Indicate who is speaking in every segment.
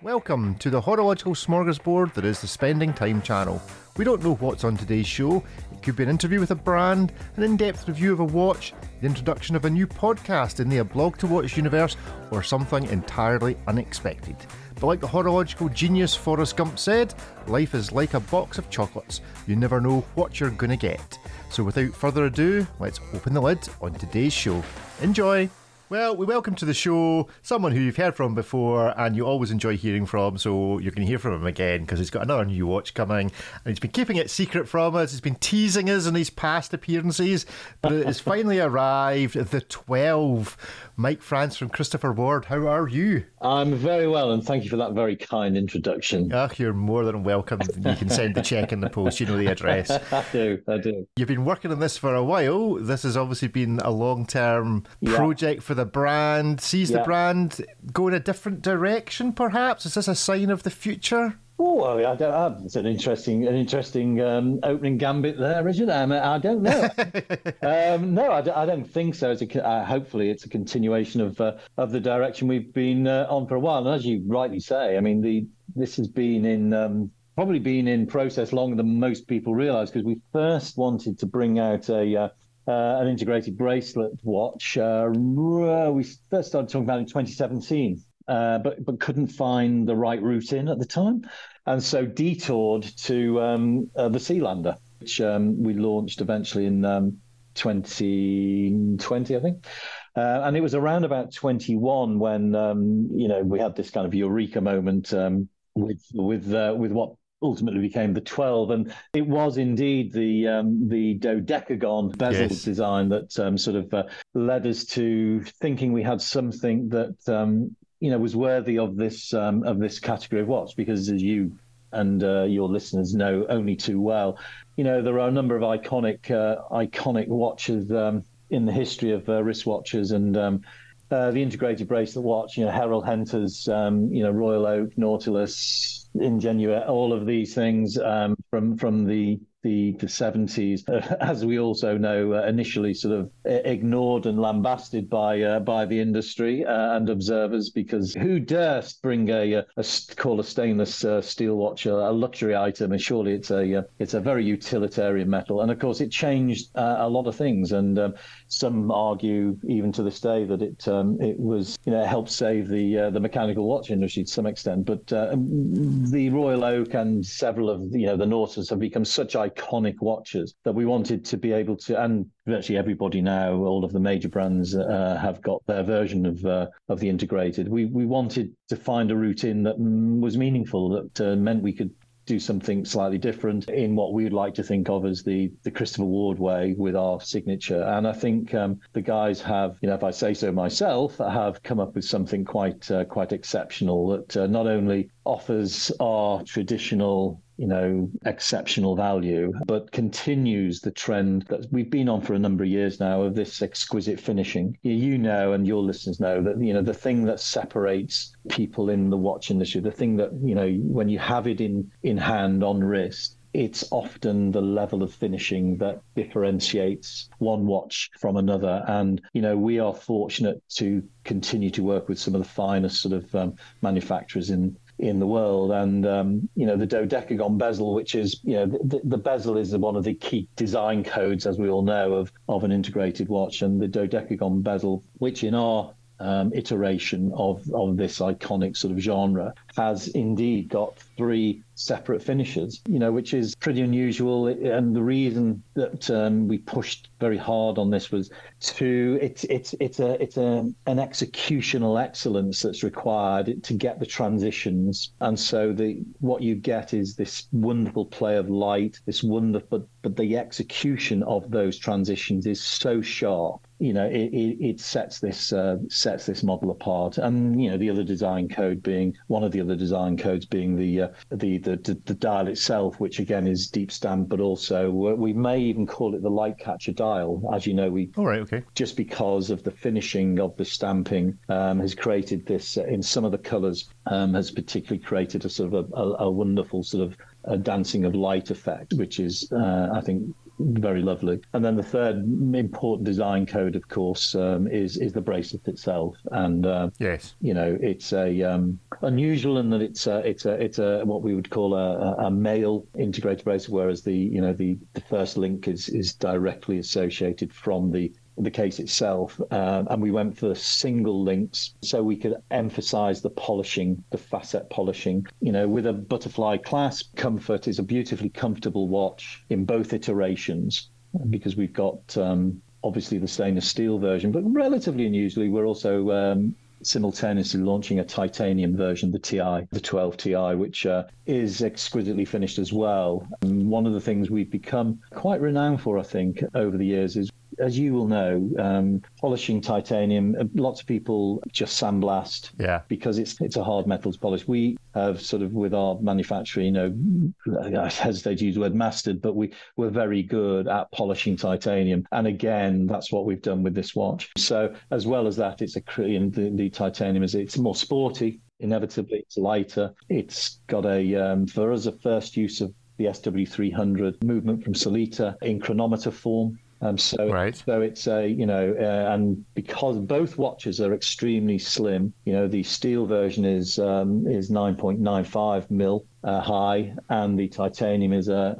Speaker 1: Welcome to the horological smorgasbord that is the Spending Time channel. We don't know what's on today's show. It could be an interview with a brand, an in depth review of a watch, the introduction of a new podcast in the A Blog to Watch universe, or something entirely unexpected. But like the horological genius Forrest Gump said, life is like a box of chocolates. You never know what you're going to get. So without further ado, let's open the lid on today's show. Enjoy! Well, we welcome to the show someone who you've heard from before and you always enjoy hearing from, so you're going to hear from him again because he's got another new watch coming and he's been keeping it secret from us. He's been teasing us in these past appearances, but it has finally arrived the 12. Mike France from Christopher Ward, how are you?
Speaker 2: I'm very well, and thank you for that very kind introduction.
Speaker 1: Ah, you're more than welcome. You can send the check in the post, you know the address.
Speaker 2: I do, I do.
Speaker 1: You've been working on this for a while. This has obviously been a long term
Speaker 2: Yeah.
Speaker 1: project for the brand. Sees the brand go in a different direction, perhaps? Is this a sign of the future?
Speaker 2: Oh, well, I don't. Uh, it's an interesting, an interesting um, opening gambit there, isn't it? I, mean, I don't know. um, no, I, don't- I don't think so. It's a, uh, hopefully, it's a continuation of uh, of the direction we've been uh, on for a while. And as you rightly say, I mean, the this has been in um, probably been in process longer than most people realise because we first wanted to bring out a. Uh, uh, an integrated bracelet watch. Uh, we first started talking about it in 2017, uh, but but couldn't find the right route in at the time, and so detoured to um, uh, the Sealander, which um, we launched eventually in um, 2020, I think. Uh, and it was around about 21 when um, you know we had this kind of eureka moment um, with with uh, with what ultimately became the 12 and it was indeed the um, the dodecagon bezel
Speaker 1: Yes.
Speaker 2: design that um, sort of uh, led us to thinking we had something that um, you know was worthy of this um, of this category of watch because as you and uh, your listeners know only too well you know there are a number of iconic uh, iconic watches um, in the history of uh, wristwatches and um, uh, the integrated bracelet watch, you know, Gérald Genta's, um, you know, Royal Oak, Nautilus, Ingenieur, all of these things um, from from the the the seventies, as we also know, uh, initially sort of uh, ignored and lambasted by uh, by the industry uh, and observers because who durst bring a a call a stainless uh, steel watch a, a luxury item, and surely it's a uh, it's a very utilitarian metal, and of course it changed uh, a lot of things, and um, some argue even to this day that it um, it was you know helped save the uh, the mechanical watch industry to some extent. But uh, the Royal Oak and several of you know the Nautilus have become such watches that we wanted to be able to, and virtually everybody now, all of the major brands uh, have got their version of uh, of the integrated. We we wanted to find a route in that mm, was meaningful, that uh, meant we could do something slightly different in what we would like to think of as the the Christopher Ward way with our signature. And I think um, the guys have, you know, if I say so myself, have come up with something quite uh, quite exceptional that uh, not only offers our traditional you know, exceptional value, but continues the trend that we've been on for a number of years now of this exquisite finishing. You- know, and your listeners know that, you know, the thing that separates people in the watch industry, the thing that, you know, when you have it in, in hand on wrist, it's often the level of finishing that differentiates one watch from another. And, you know, we are fortunate to continue to work with some of the finest sort of um, manufacturers in in the world. And um, you know, the dodecagon bezel, which is you know, the, the bezel is one of the key design codes, as we all know, of of an integrated watch. And the dodecagon bezel, which in our um, iteration of of this iconic sort of genre, has indeed got three separate finishes. You know, which is pretty unusual. And the reason that um, we pushed very hard on this was to it's it's it's a it's a an executional excellence that's required to get the transitions. And so the what you get is this wonderful play of light, this wonderful but but the execution of those transitions is so sharp you know, it, it, it sets this uh, sets this model apart. And you know, the other design code being one of the other design codes being the uh, the, the the the dial itself, which again is deep stamp, but also uh, we may even call it the light catcher dial. As you know, we
Speaker 1: All right, okay.
Speaker 2: just because of the finishing of the stamping um, has created this uh, in some of the colours um, has particularly created a sort of a, a, a wonderful sort of a dancing of light effect, which is uh, I think very lovely. And then the third important design code, of course, um, is is the bracelet itself. And uh,
Speaker 1: yes,
Speaker 2: you know, it's a um, unusual in that it's a, it's a it's a what we would call a, a male integrated bracelet, whereas the you know the the first link is is directly associated from the the case itself, um, and we went for single links so we could emphasize the polishing, the facet polishing. You know, with a butterfly clasp, Comfort is a beautifully comfortable watch in both iterations because we've got um, obviously the stainless steel version, but relatively unusually, we're also um, simultaneously launching a titanium version, the TI, the 12 Ti, which uh, is exquisitely finished as well. And one of the things we've become quite renowned for, I think, over the years is as you will know, um, polishing titanium, uh, lots of people just sandblast
Speaker 1: yeah.
Speaker 2: because it's it's a hard metals polish. We have sort of with our manufacturer, you know, I hesitate to use the word mastered, but we we're very good at polishing titanium. And again, that's what we've done with this watch. So as well as that, it's a the, the titanium is it's more sporty. Inevitably, it's lighter. It's got a um, for us a first use of the SW300 movement from Sellita in chronometer form. Um, so,
Speaker 1: right.
Speaker 2: so it's a you know, uh, and because both watches are extremely slim, you know, the steel version is um, is 9.95 mil uh, high, and the titanium is a,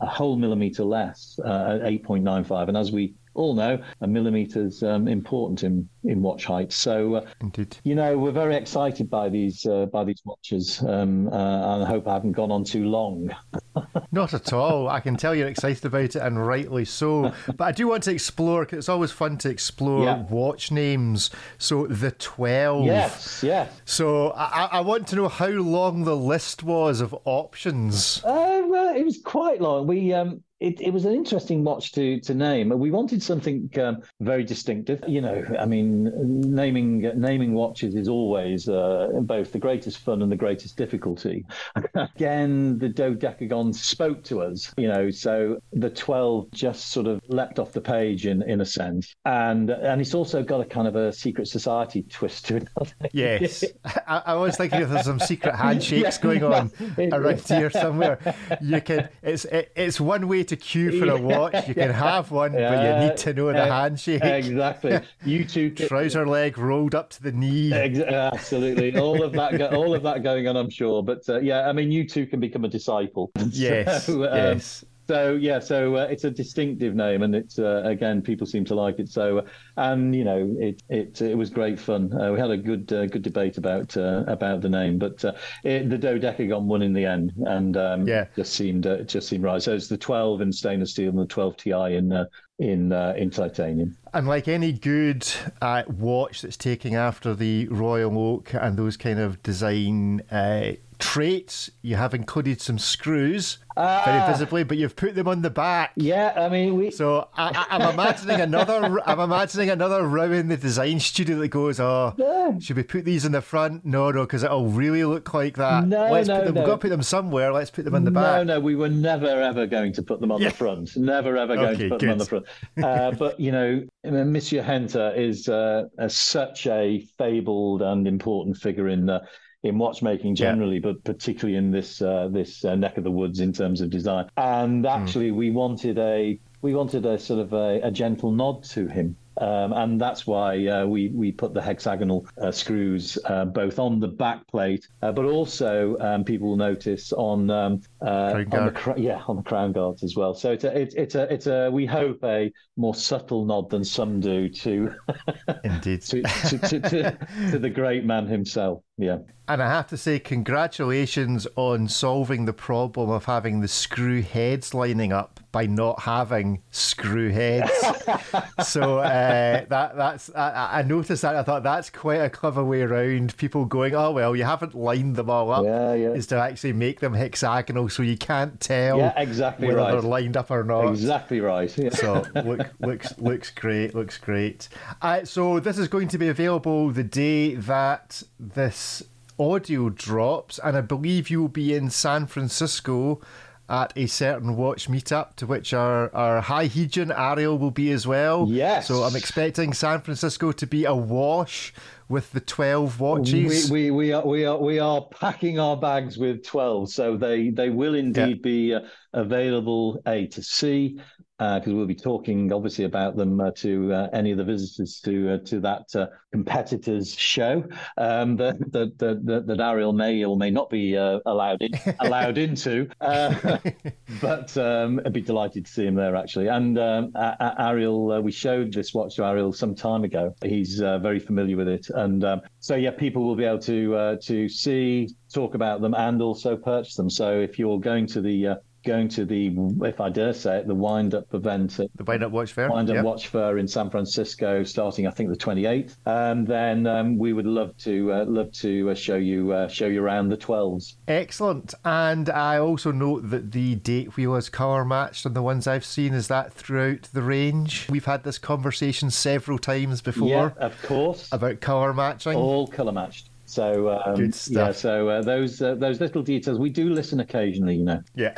Speaker 2: a, a whole millimeter less, uh, 8.95. And as we all know a millimeter's um, important in, in watch height. So, uh,
Speaker 1: Indeed.
Speaker 2: you know, we're very excited by these uh, by these watches, um, uh, and I hope I haven't gone on too long.
Speaker 1: Not at all. I can tell you're excited about it, and rightly so. But I do want to explore because it's always fun to explore yeah. watch names. So the twelve.
Speaker 2: Yes, yes.
Speaker 1: So I, I want to know how long the list was of options.
Speaker 2: Uh, well, it was quite long. We um, it, it was an interesting watch to to name. We wanted something um, very distinctive. You know, I mean, naming naming watches is always uh, both the greatest fun and the greatest difficulty. Again, the dodecagon spoke to us. You know, so the twelve just sort of leapt off the page in in a sense, and and it's also got a kind of a secret society twist to it.
Speaker 1: yes, I, I, was thinking if there's some secret handshakes yeah, going on around here somewhere. You can. It's it, it's one way to queue for a watch. You can have one, yeah, but you need to know the handshake.
Speaker 2: Exactly. You two
Speaker 1: trouser leg rolled up to the knee.
Speaker 2: Ex- absolutely. All of that. Go- all of that going on. I'm sure. But uh, yeah, I mean, you two can become a disciple.
Speaker 1: Yes. So, um, yes.
Speaker 2: So yeah, so uh, it's a distinctive name, and it's uh, again people seem to like it. So, uh, and you know, it it it was great fun. Uh, we had a good uh, good debate about uh, about the name, but it, the dodecagon won in the end, and um,
Speaker 1: yeah,
Speaker 2: just seemed it just seemed right. So it's the 12 in stainless steel and the 12 Ti in in uh, in titanium.
Speaker 1: And like any good uh, watch that's taking after the Royal Oak and those kind of design uh, traits, you have included some screws uh, very visibly, but you've put them on the back.
Speaker 2: Yeah, I mean, we.
Speaker 1: So I, am I'm imagining another. I'm imagining another row in the design studio that goes, "Oh, should we put these in the front? No, no, because it'll really look like that.
Speaker 2: No,
Speaker 1: Let's
Speaker 2: no,
Speaker 1: put them,
Speaker 2: no.
Speaker 1: We've got to put them somewhere. Let's put them in the back.
Speaker 2: No, no, we were never ever going to put them on yeah. the front. Never ever going okay, to put good. them on the front. Uh, but you know, Monsieur Genta is uh, a, such a fabled and important figure in the in watchmaking generally, yeah. but particularly in this uh, this uh, neck of the woods in terms of design. And hmm. actually, mm. we wanted a we wanted a sort of a, a gentle nod to him. Um, and that's why uh, we we put the hexagonal uh, screws uh, both on the back plate, uh, but also um, people will notice on um, uh, on the yeah on the crown guards as well. So it's a it's, it's a it's a we hope a more subtle nod than some do to
Speaker 1: indeed
Speaker 2: to, to, to, to, to the great man himself. Yeah.
Speaker 1: And I have to say, congratulations on solving the problem of having the screw heads lining up by not having screw heads. so uh, that that's I, I, noticed that I thought that's quite a clever way around people going, oh well, you haven't lined them all up.
Speaker 2: Yeah, yeah.
Speaker 1: Is to actually make them hexagonal so you can't tell.
Speaker 2: Yeah, exactly
Speaker 1: whether
Speaker 2: right.
Speaker 1: they're lined up or not.
Speaker 2: Exactly right. Yeah.
Speaker 1: So look, looks looks great. Looks great. Uh, so this is going to be available the day that this audio drops, and I believe you will be in San Francisco at a certain watch meetup to which our, our high Hegian Ariel will be as well.
Speaker 2: Yes.
Speaker 1: So I'm expecting San Francisco to be awash with the 12 watches.
Speaker 2: We, we, we, are, we, are, we are packing our bags with 12, so they, they will indeed yeah. be uh, available A to see because uh, we'll be talking obviously about them uh, to uh, any of the visitors to uh, to that uh, competitors show um, that, that, that that Ariel may or may not be uh, allowed in, allowed into. but um, I'd be delighted to see him there actually. And um, Ariel, we showed this watch to Ariel some time ago. He's very familiar with it, and um, so yeah, people will be able to to see, talk about them, and also purchase them. So if you're going to the going to the, if I dare say it, the wind up event at
Speaker 1: the Wind Up Watch Fair,
Speaker 2: Wind Up yep. Watch Fair in San Francisco, starting I think the 28th, and then um, we would love to uh, love to uh, show you uh, show you around the 12s.
Speaker 1: Excellent, and I also note that the date wheel is colour matched on the ones I've seen. Is that throughout the range? We've had this conversation several times before.
Speaker 2: Yeah, of course.
Speaker 1: About colour matching.
Speaker 2: All colour matched. So um, yeah, so uh, those uh, those little details we do listen occasionally, you know.
Speaker 1: Yeah.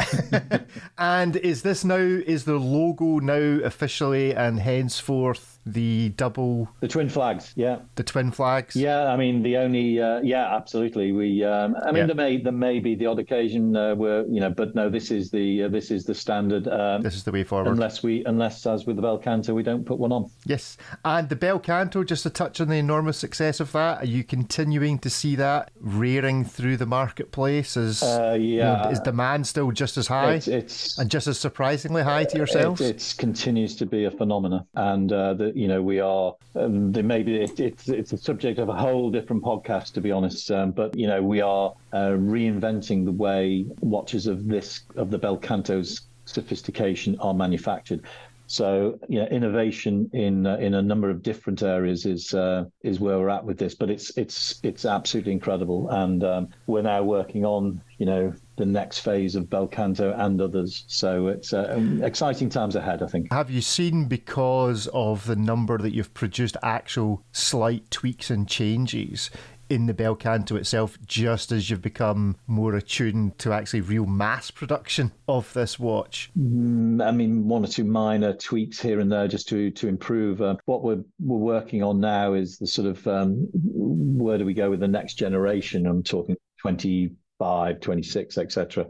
Speaker 1: and is this now is the logo now officially and henceforth the double
Speaker 2: the twin flags yeah.
Speaker 1: The twin flags?
Speaker 2: Yeah i mean the only uh, yeah absolutely. We um, i mean yeah. there may there may be the odd occasion uh, where you know but no this is the uh, this is the standard um,
Speaker 1: this is the way forward.
Speaker 2: unless we unless as with the bel canto we don't put one on.
Speaker 1: Yes. And the bel canto just to touch on the enormous success of that are you continuing to see that rearing through the marketplace as
Speaker 2: uh, yeah you know,
Speaker 1: is demand still just as high?
Speaker 2: It's, it's
Speaker 1: and just as surprisingly high to yourselves?
Speaker 2: it, it continues to be a phenomenon and uh, the you know, we are. Um, there may be it, it's it's a subject of a whole different podcast, to be honest. Um, but you know, we are uh, reinventing the way watches of this of the Bel Canto's sophistication are manufactured. So, you know, innovation in uh, in a number of different areas is uh, is where we're at with this. But it's it's it's absolutely incredible, and um, we're now working on you know the next phase of Bel Canto and others. So it's uh, um, exciting times ahead, I think.
Speaker 1: Have you seen, because of the number that you've produced, actual slight tweaks and changes? In the Bel Canto itself, just as you've become more attuned to actually real mass production of this watch.
Speaker 2: Mm, I mean, one or two minor tweaks here and there just to to improve. Uh, what we're we're working on now is the sort of um, where do we go with the next generation? I'm talking 20 25, 26, etc.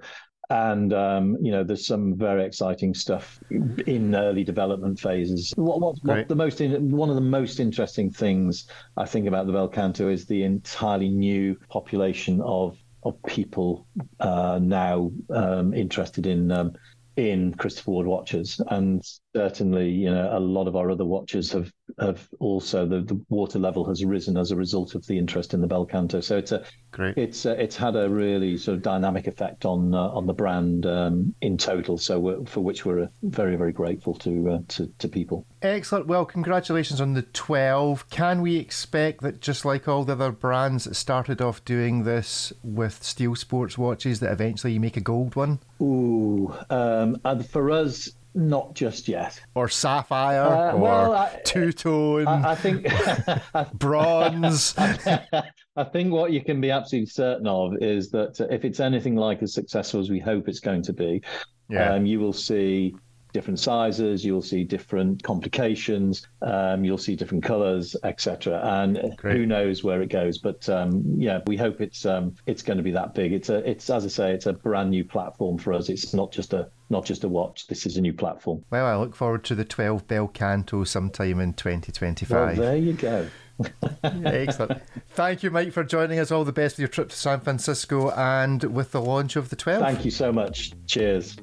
Speaker 2: And um, you know, there's some very exciting stuff in early development phases. What, what, what the most in, one of the most interesting things I think about the Bel Canto is the entirely new population of of people uh, now um, interested in um, in Christopher Ward watches, and certainly, you know, a lot of our other watches have have also the, the water level has risen as a result of the interest in the Bel Canto. So it's a
Speaker 1: great.
Speaker 2: It's uh, it's had a really sort of dynamic effect on uh, on the brand um, in total. So for which we're uh, very very grateful to, uh, to to people.
Speaker 1: Excellent. Well, congratulations on the twelve. Can we expect that just like all the other brands that started off doing this with steel sports watches, that eventually you make a gold one?
Speaker 2: Ooh, um, for us, not just yet.
Speaker 1: Or sapphire, uh, or two tone.
Speaker 2: I, I, think
Speaker 1: bronze.
Speaker 2: I think what you can be absolutely certain of is that if it's anything like as successful as we hope it's going to be, yeah. um, you will see different sizes, you'll see different complications, um, you'll see different colors, etc. And Great. who knows where it goes? But um, yeah, we hope it's um, it's going to be that big. It's a it's as I say, it's a brand new platform for us. It's not just a not just a watch. This is a new platform.
Speaker 1: Well, I look forward to the 12 Bel Canto sometime in 2025.
Speaker 2: Well, there you go.
Speaker 1: Excellent. Thank you, Mike, for joining us. All the best with your trip to San Francisco and with the launch of the 12.
Speaker 2: Thank you so much. Cheers.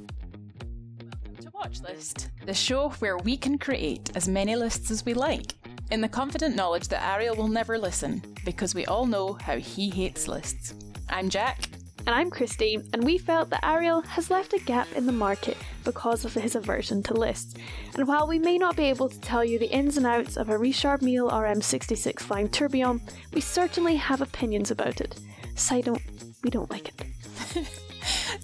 Speaker 3: Watch List, the show where we can create as many lists as we like, in the confident knowledge that Ariel will never listen, because we all know how he hates lists. I'm Jacq.
Speaker 4: And I'm Christy, and we felt that Ariel has left a gap in the market because of his aversion to lists. And while we may not be able to tell you the ins and outs of a Richard Mille RM66 Flying Tourbillon, we certainly have opinions about it. Side note, we don't like it.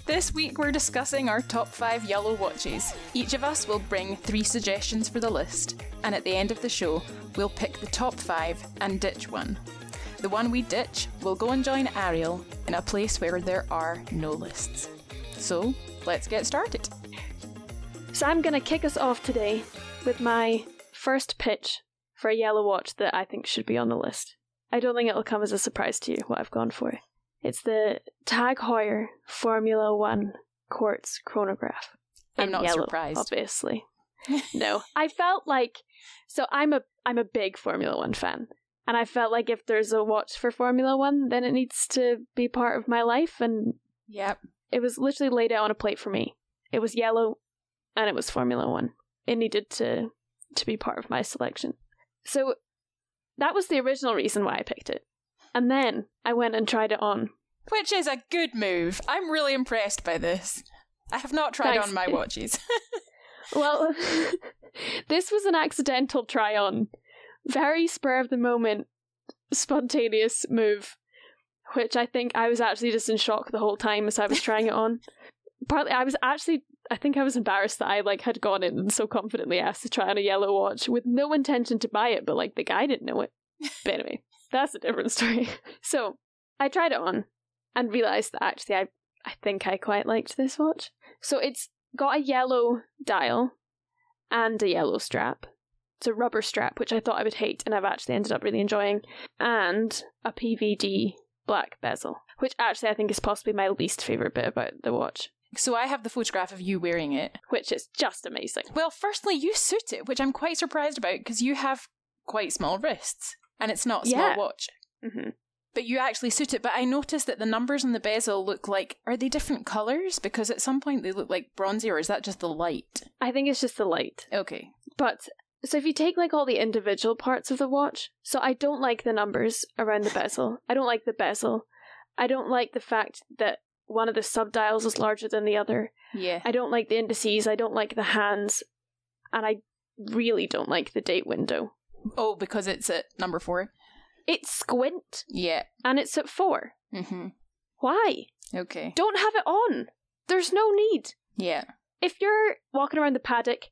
Speaker 3: This week we're discussing our top 5 yellow watches. Each of us will bring 3 suggestions for the list, and at the end of the show, we'll pick the top 5 and ditch one. The one we ditch will go and join Ariel in a place where there are no lists. So, let's get started.
Speaker 4: So, I'm going to kick us off today with my first pitch for a yellow watch that I think should be on the list. I don't think it'll come as a surprise to you what I've gone for. It's the Tag Heuer Formula One quartz chronograph.
Speaker 3: I'm not
Speaker 4: yellow,
Speaker 3: surprised.
Speaker 4: Obviously. no, I felt like so I'm a I'm a big Formula One fan, and I felt like if there's a watch for Formula One, then it needs to be part of my life, and
Speaker 3: Yep.
Speaker 4: it was literally laid out on a plate for me. It was yellow, and it was Formula One. It needed to to be part of my selection. So that was the original reason why I picked it, and then I went and tried it on.
Speaker 3: Which is a good move. I'm really impressed by this. I have not tried
Speaker 4: Thanks.
Speaker 3: on my watches.
Speaker 4: Well, this was an accidental try on. Very spur of the moment, spontaneous move, which I think I was actually just in shock the whole time as I was trying it on. Partly, I was actually, I think I was embarrassed that I like had gone in and so confidently asked to try on a yellow watch with no intention to buy it, but like the guy didn't know it. But anyway, that's a different story. So I tried it on and realized that actually I, I think I quite liked this watch. So it's got a yellow dial and a yellow strap. It's a rubber strap, which I thought I would hate, and I've actually ended up really enjoying, and a PVD black bezel, which actually I think is possibly my least favourite bit about the watch,
Speaker 3: so I have the photograph of you wearing it.
Speaker 4: which is just amazing.
Speaker 3: Well, firstly, you suit it, which I'm quite surprised about because you have quite small wrists and it's not a small
Speaker 4: Yeah.
Speaker 3: watch.
Speaker 4: hmm
Speaker 3: But you actually suit it. But I noticed that the numbers on the bezel look like are they different colours? Because at some point they look like bronzy, or is that just the light?
Speaker 4: I think it's just the light.
Speaker 3: Okay.
Speaker 4: But so if you take like all the individual parts of the watch, so I don't like the numbers around the bezel. I don't like the bezel. I don't like the fact that one of the subdials is larger than the other.
Speaker 3: Yeah.
Speaker 4: I don't like the indices, I don't like the hands, and I really don't like the date window.
Speaker 3: Oh, because it's at number four.
Speaker 4: It's squint
Speaker 3: Yeah.
Speaker 4: and it's at four.
Speaker 3: Mm-hmm.
Speaker 4: Why?
Speaker 3: Okay.
Speaker 4: Don't have it on. There's no need.
Speaker 3: Yeah.
Speaker 4: If you're walking around the paddock,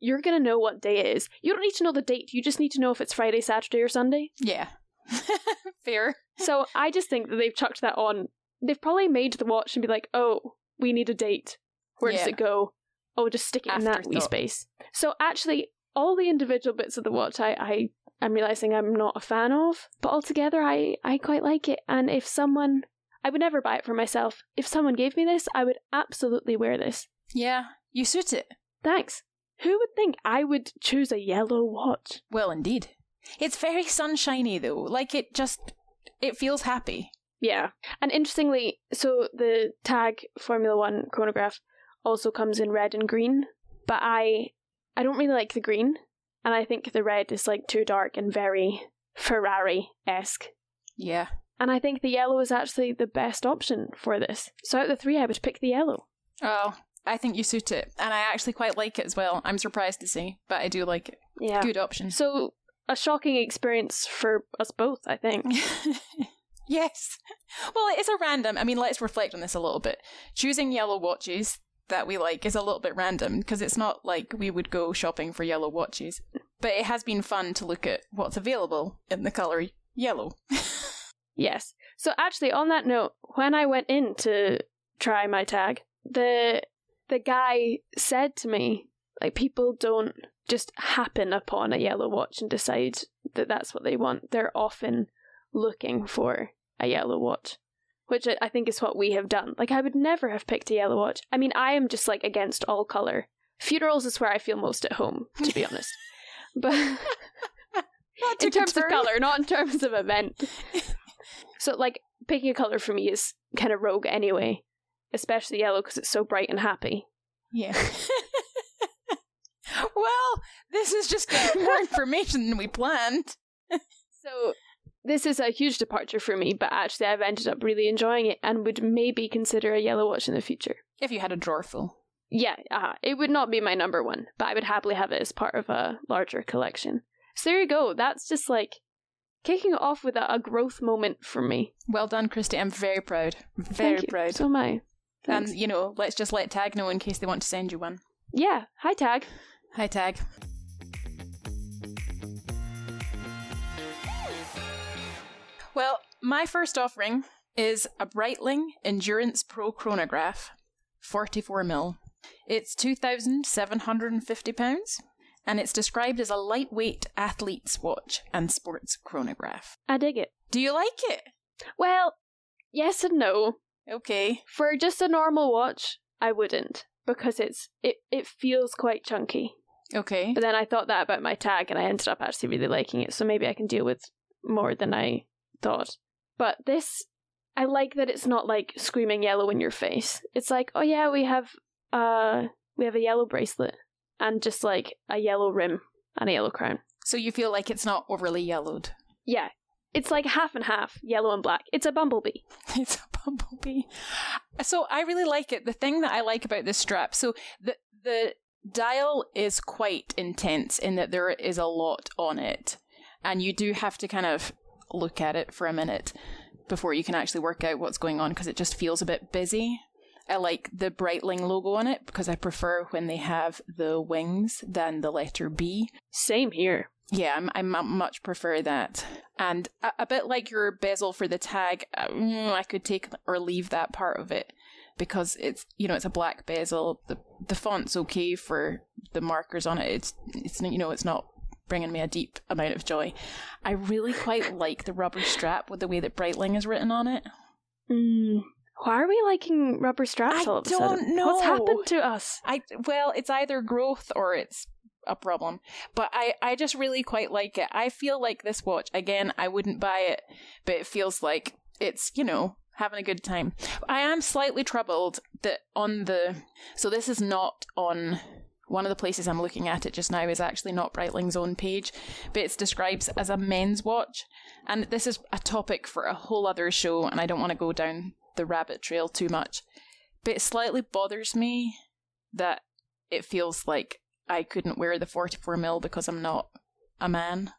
Speaker 4: you're gonna know what day it is. You don't need to know the date, you just need to know if it's Friday, Saturday, or Sunday.
Speaker 3: Yeah. Fair.
Speaker 4: So I just think that they've chucked that on. They've probably made the watch and be like, oh, we need a date. Where does
Speaker 3: Yeah.
Speaker 4: it go? Oh, just stick it in that wee
Speaker 3: Afterthought.
Speaker 4: space. So actually, all the individual bits of the watch, I, I am realizing I'm not a fan of, but altogether, I, I quite like it. And if someone, I would never buy it for myself. If someone gave me this, I would absolutely wear this.
Speaker 3: Yeah. You suit it.
Speaker 4: Thanks. Who would think I would choose a yellow watch?
Speaker 3: Well, indeed. It's very sunshiny though. Like it just it feels happy.
Speaker 4: Yeah. And interestingly, so the tag Formula One chronograph also comes in red and green, but I I don't really like the green, and I think the red is like too dark and very Ferrari esque.
Speaker 3: Yeah.
Speaker 4: And I think the yellow is actually the best option for this. So out of the three, I would pick the yellow.
Speaker 3: Oh, I think you suit it, and I actually quite like it as well. I'm surprised to see, but I do like it.
Speaker 4: Yeah.
Speaker 3: Good option.
Speaker 4: So a shocking experience for us both, I think.
Speaker 3: yes. Well, it is a random. I mean, let's reflect on this a little bit. Choosing yellow watches that we like is a little bit random because it's not like we would go shopping for yellow watches. But it has been fun to look at what's available in the colour yellow.
Speaker 4: Yes. So actually, on that note, when I went in to try my tag, the the guy said to me, like, people don't just happen upon a yellow watch and decide that that's what they want. They're often looking for a yellow watch, which I- think is what we have done. Like, I would never have picked a yellow watch. I mean, I am just like against all color. Funerals is where I feel most at home, to be honest. But in terms of color, not in terms of event. so, like, picking a color for me is kind of rogue anyway, especially yellow because it's so bright and happy.
Speaker 3: Yeah. well, this is just more information than we planned.
Speaker 4: So, this is a huge departure for me, but actually, I've ended up really enjoying it and would maybe consider a yellow watch in the future.
Speaker 3: If you had a drawer full.
Speaker 4: Yeah, uh, it would not be my number one, but I would happily have it as part of a larger collection. So, there you go. That's just like kicking off with a, a growth moment for me.
Speaker 3: Well done, Christy. I'm very proud. Very
Speaker 4: Thank you.
Speaker 3: proud.
Speaker 4: So am I. Thanks.
Speaker 3: and, you know, let's just let Tag know in case they want to send you one.
Speaker 4: yeah, hi, Tag.
Speaker 3: Hi, Tag. Well, my first offering is a Breitling Endurance Pro chronograph, 44 mil. It's £2,750 and it's described as a lightweight athlete's watch and sports chronograph.
Speaker 4: I dig it.
Speaker 3: Do you like it?
Speaker 4: Well, yes and no.
Speaker 3: Okay.
Speaker 4: For just a normal watch, I wouldn't because it's it it feels quite chunky.
Speaker 3: Okay.
Speaker 4: But then I thought that about my tag and I ended up actually really liking it. So maybe I can deal with more than I thought. But this, I like that it's not like screaming yellow in your face. It's like, oh yeah, we have, uh, we have a yellow bracelet and just like a yellow rim and a yellow crown.
Speaker 3: So you feel like it's not overly yellowed.
Speaker 4: Yeah. It's like half and half, yellow and black. It's a bumblebee.
Speaker 3: It's a bumblebee. So I really like it. The thing that I like about this strap, so the the dial is quite intense in that there is a lot on it, and you do have to kind of look at it for a minute before you can actually work out what's going on because it just feels a bit busy. I like the Breitling logo on it because I prefer when they have the wings than the letter B.
Speaker 4: Same here.
Speaker 3: Yeah, I'm, I mu- much prefer that. And a, a bit like your bezel for the tag, mm, I could take or leave that part of it because it's you know it's a black bezel. The the font's okay for the markers on it. It's it's you know it's not bringing me a deep amount of joy. I really quite like the rubber strap with the way that Breitling is written on it.
Speaker 4: Mm. Why are we liking rubber straps
Speaker 3: I
Speaker 4: all of a
Speaker 3: don't
Speaker 4: sudden?
Speaker 3: know.
Speaker 4: What's happened to us?
Speaker 3: I well, it's either growth or it's a problem. But I I just really quite like it. I feel like this watch again. I wouldn't buy it, but it feels like it's you know having a good time. I am slightly troubled that on the so this is not on. One of the places I'm looking at it just now is actually not Breitling's own page, but it's described as a men's watch. And this is a topic for a whole other show, and I don't want to go down the rabbit trail too much. But it slightly bothers me that it feels like I couldn't wear the 44 mil because I'm not a man.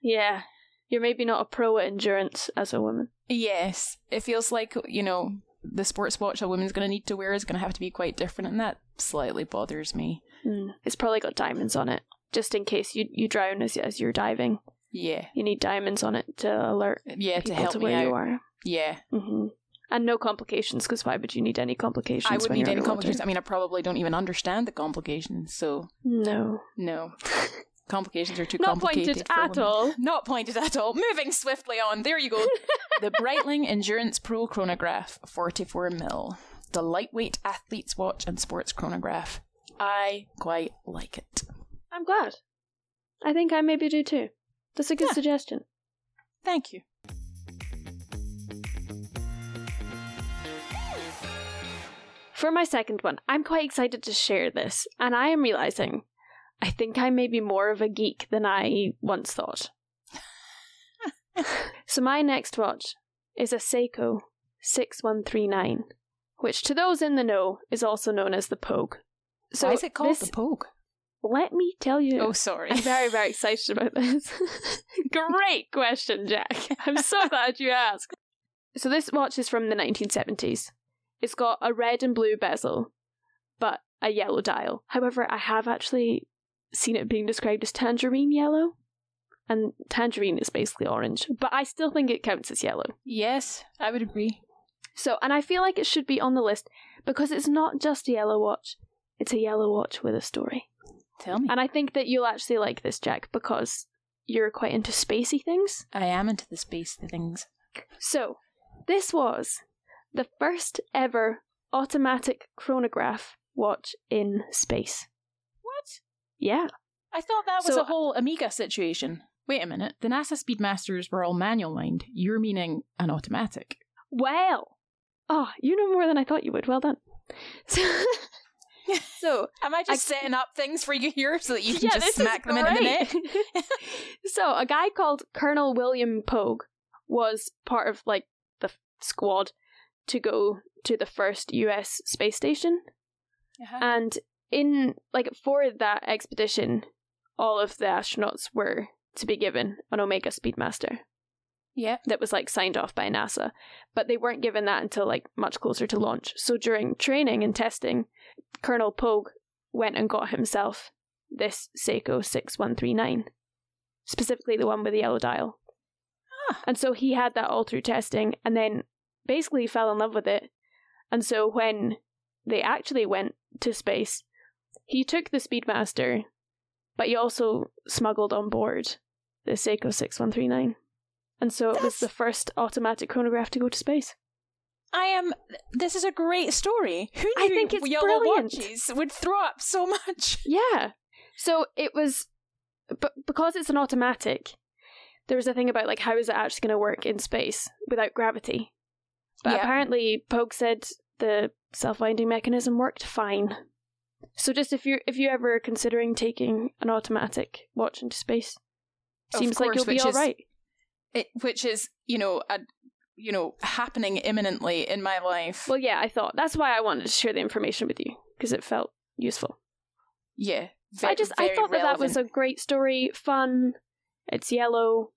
Speaker 4: Yeah. You're maybe not a pro at endurance as a woman.
Speaker 3: Yes, it feels like, you know, the sports watch a woman's going to need to wear is going to have to be quite different, and that slightly bothers me.
Speaker 4: Mm. It's probably got diamonds on it, just in case you, you drown as, as you're diving.
Speaker 3: Yeah.
Speaker 4: You need diamonds on it to alert
Speaker 3: Yeah, to help
Speaker 4: to where
Speaker 3: out.
Speaker 4: you are.
Speaker 3: Yeah.
Speaker 4: hmm And no complications, because why would you need any complications?
Speaker 3: I would
Speaker 4: when
Speaker 3: need any complications. I mean, I probably don't even understand the complications, so
Speaker 4: No.
Speaker 3: no. Complications are too
Speaker 4: Not
Speaker 3: complicated.
Speaker 4: pointed at
Speaker 3: women.
Speaker 4: all.
Speaker 3: Not pointed at all. Moving swiftly on. There you go. the Breitling Endurance Pro Chronograph 44 mil. The lightweight athlete's watch and sports chronograph. I quite like it.
Speaker 4: I'm glad. I think I maybe do too. That's a good
Speaker 3: Yeah.
Speaker 4: suggestion.
Speaker 3: Thank you.
Speaker 4: For my second one, I'm quite excited to share this, and I am realizing I think I may be more of a geek than I once thought. so, my next watch is a Seiko 6139, which to those in the know is also known as the Pogue. So,
Speaker 3: Why is it called
Speaker 4: this-
Speaker 3: the Pogue?
Speaker 4: Let me tell you.
Speaker 3: Oh, sorry.
Speaker 4: I'm very, very excited about this. Great question, Jacq. I'm so glad you asked. So this watch is from the 1970s. It's got a red and blue bezel, but a yellow dial. However, I have actually seen it being described as tangerine yellow, and tangerine is basically orange, but I still think it counts as yellow.
Speaker 3: Yes, I would agree.
Speaker 4: So, and I feel like it should be on the list because it's not just a yellow watch, it's a yellow watch with a story.
Speaker 3: Tell me.
Speaker 4: And I think that you'll actually like this, Jacq, because you're quite into spacey things.
Speaker 3: I am into the spacey things.
Speaker 4: So, this was the first ever automatic chronograph watch in space. Yeah.
Speaker 3: I thought that was
Speaker 4: So-
Speaker 3: a whole Omega situation. Wait a minute. The NASA Speedmasters were all manual mind. You're meaning an automatic.
Speaker 4: Well. Oh, you know more than I thought you would. Well done. So, so
Speaker 3: Am I just
Speaker 4: I-
Speaker 3: setting up things for you here so that you can
Speaker 4: yeah,
Speaker 3: just smack them into the net?
Speaker 4: great. so, a guy called Colonel William Pogue was part of like the f- squad to go to the first US space station.
Speaker 3: Uh-huh.
Speaker 4: And in like for that expedition, all of the astronauts were to be given an Omega Speedmaster
Speaker 3: Yeah.
Speaker 4: that was like signed off by NASA, but they weren't given that until like much closer to launch. So during training and testing, Colonel Pogue went and got himself this Seiko 6139, specifically the one with the yellow dial.
Speaker 3: Ah.
Speaker 4: And so he had that all through testing and then basically fell in love with it. And so when they actually went to space, he took the Speedmaster, but he also smuggled on board the Seiko 6139. And so it was
Speaker 3: That's-
Speaker 4: the first automatic chronograph to go to space.
Speaker 3: I am. This is a great story. Who knew
Speaker 4: I think it's
Speaker 3: Yellow
Speaker 4: brilliant.
Speaker 3: Watches would throw up so much?
Speaker 4: Yeah. So it was, but because it's an automatic, there was a thing about like how is it actually going to work in space without gravity. But
Speaker 3: Yeah.
Speaker 4: apparently, Pogue said the self-winding mechanism worked fine. So just if you if you ever considering taking an automatic watch into space, seems like you'll be all
Speaker 3: is-
Speaker 4: right.
Speaker 3: It, which is, you know, a, you know, happening imminently in my life.
Speaker 4: Well, yeah, I thought that's why I wanted to share the information with you because it felt useful.
Speaker 3: yeah, ve-
Speaker 4: I just I thought that that was a great story, fun. It's yellow.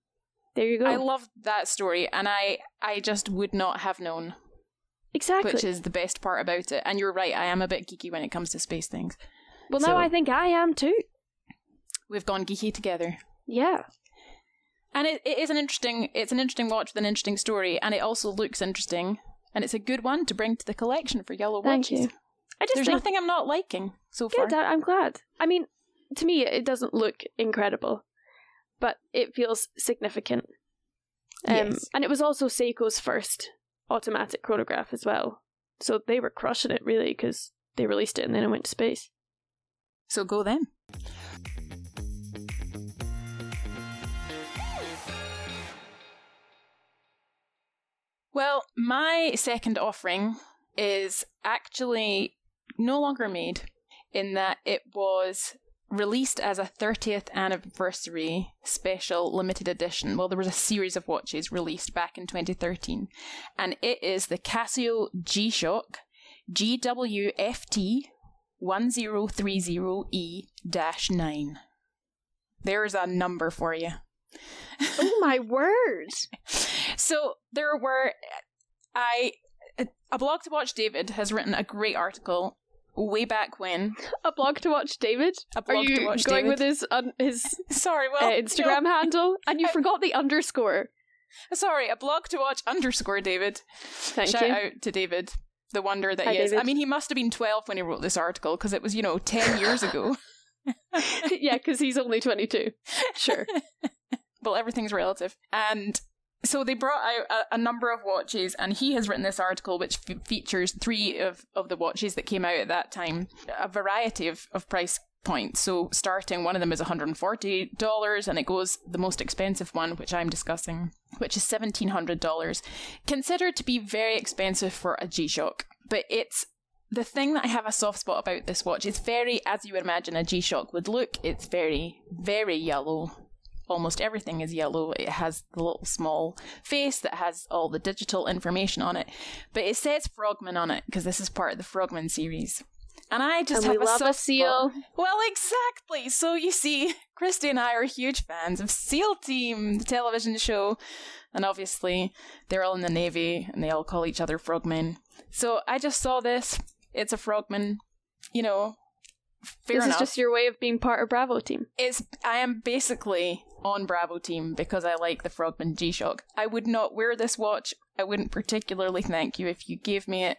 Speaker 4: There you go.
Speaker 3: I love that story, and I I just would not have known,
Speaker 4: exactly.
Speaker 3: which is the best part about it. And you're right, I am a bit geeky when it comes to space things.
Speaker 4: well, now
Speaker 3: so-
Speaker 4: I think I am too.
Speaker 3: We've gone geeky together.
Speaker 4: Yeah.
Speaker 3: And it, it is an interesting it's an interesting watch with an interesting story, and it also looks interesting, and it's a good one to bring to the collection for yellow
Speaker 4: Thank
Speaker 3: watches.
Speaker 4: you. I just
Speaker 3: There's
Speaker 4: think
Speaker 3: nothing I'm not liking so far.
Speaker 4: good. I- I'm glad. I mean, to me, it doesn't look incredible, but it feels significant. Um,
Speaker 3: Yes.
Speaker 4: And it was also Seiko's first automatic chronograph as well, so they were crushing it really because they released it and then it went to space.
Speaker 3: So go then. Well, my second offering is actually no longer made in that it was released as a 30th anniversary special limited edition. Well, there was a series of watches released back in 2013, and it is the Casio G-Shock GWFT 1030E-9. There's a number for you.
Speaker 4: oh my word!
Speaker 3: So there were I a blog to watch David has written a great article way back when.
Speaker 4: A blog to watch David.
Speaker 3: A
Speaker 4: Are
Speaker 3: blog
Speaker 4: you
Speaker 3: to watch
Speaker 4: going
Speaker 3: David.
Speaker 4: with his un- his
Speaker 3: Sorry,
Speaker 4: uh,
Speaker 3: well
Speaker 4: Instagram handle? And you
Speaker 3: I-
Speaker 4: forgot the underscore.
Speaker 3: sorry, a blog to watch underscore David.
Speaker 4: Thank
Speaker 3: Shout
Speaker 4: you.
Speaker 3: out to David, the wonder that
Speaker 4: Hi,
Speaker 3: he is.
Speaker 4: David.
Speaker 3: I mean, he must have been twelve when he wrote this article because it was you know ten years ago.
Speaker 4: yeah, because he's only twenty two. Sure.
Speaker 3: well, everything's relative. And so they brought out a, a number of watches, and he has written this article which f- features three of, of the watches that came out at that time, a variety of, of price points. So starting, one of them is $140, and it goes the most expensive one, which I'm discussing, which is $1,700. Considered to be very expensive for a G Shock, but it's the thing that I have a soft spot about this watch is very, as you would imagine a G Shock would look, it's very, very yellow. Almost everything is yellow. It has the little small face that has all the digital information on it. But it says Frogman on it because this is part of the Frogman series. And I just
Speaker 4: and
Speaker 3: have
Speaker 4: we love a seal.
Speaker 3: spot- Well, exactly. So you see, Christy and I are huge fans of SEAL Team, the television show. And obviously, they're all in the Navy and they all call each other frogmen. So I just saw this. It's a frogman. You know, fair
Speaker 4: this
Speaker 3: enough.
Speaker 4: is just your way of being part of Bravo team.
Speaker 3: It's I am basically on Bravo team because I like the Frogman G Shock. I would not wear this watch. I wouldn't particularly thank you if you gave me it.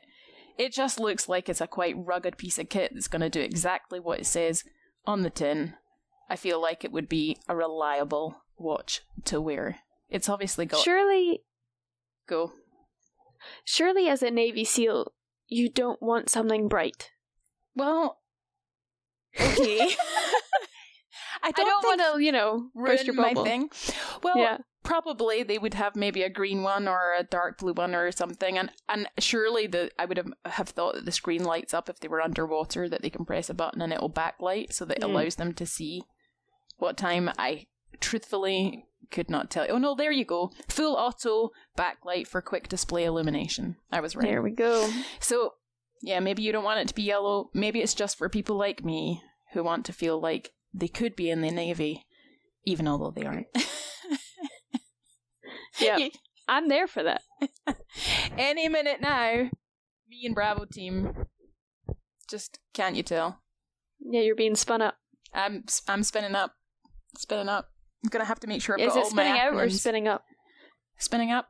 Speaker 3: It just looks like it's a quite rugged piece of kit that's going to do exactly what it says on the tin. I feel like it would be a reliable watch to wear. It's obviously got
Speaker 4: Surely,
Speaker 3: go.
Speaker 4: surely, as a Navy SEAL, you don't want something bright.
Speaker 3: Well, okay. I don't,
Speaker 4: don't want to, you know, burst your
Speaker 3: ruin my thing. Well,
Speaker 4: Yeah.
Speaker 3: probably they would have maybe a green one or a dark blue one or something, and and surely the I would have have thought that the screen lights up if they were underwater that they can press a button and it will backlight so that it
Speaker 4: Mm.
Speaker 3: allows them to see what time. I truthfully could not tell. Oh no, there you go, full auto backlight for quick display illumination. I was right.
Speaker 4: There we go.
Speaker 3: So, yeah, maybe you don't want it to be yellow. Maybe it's just for people like me who want to feel like they could be in the Navy, even although they aren't.
Speaker 4: Yeah, I'm there for that.
Speaker 3: Any minute now, me and Bravo team. Just can't you tell?
Speaker 4: Yeah, you're being spun up.
Speaker 3: I'm I'm spinning up, spinning up. I'm gonna have to make sure I've
Speaker 4: Is
Speaker 3: got
Speaker 4: it
Speaker 3: all my
Speaker 4: spinning out or spinning up?
Speaker 3: spinning up,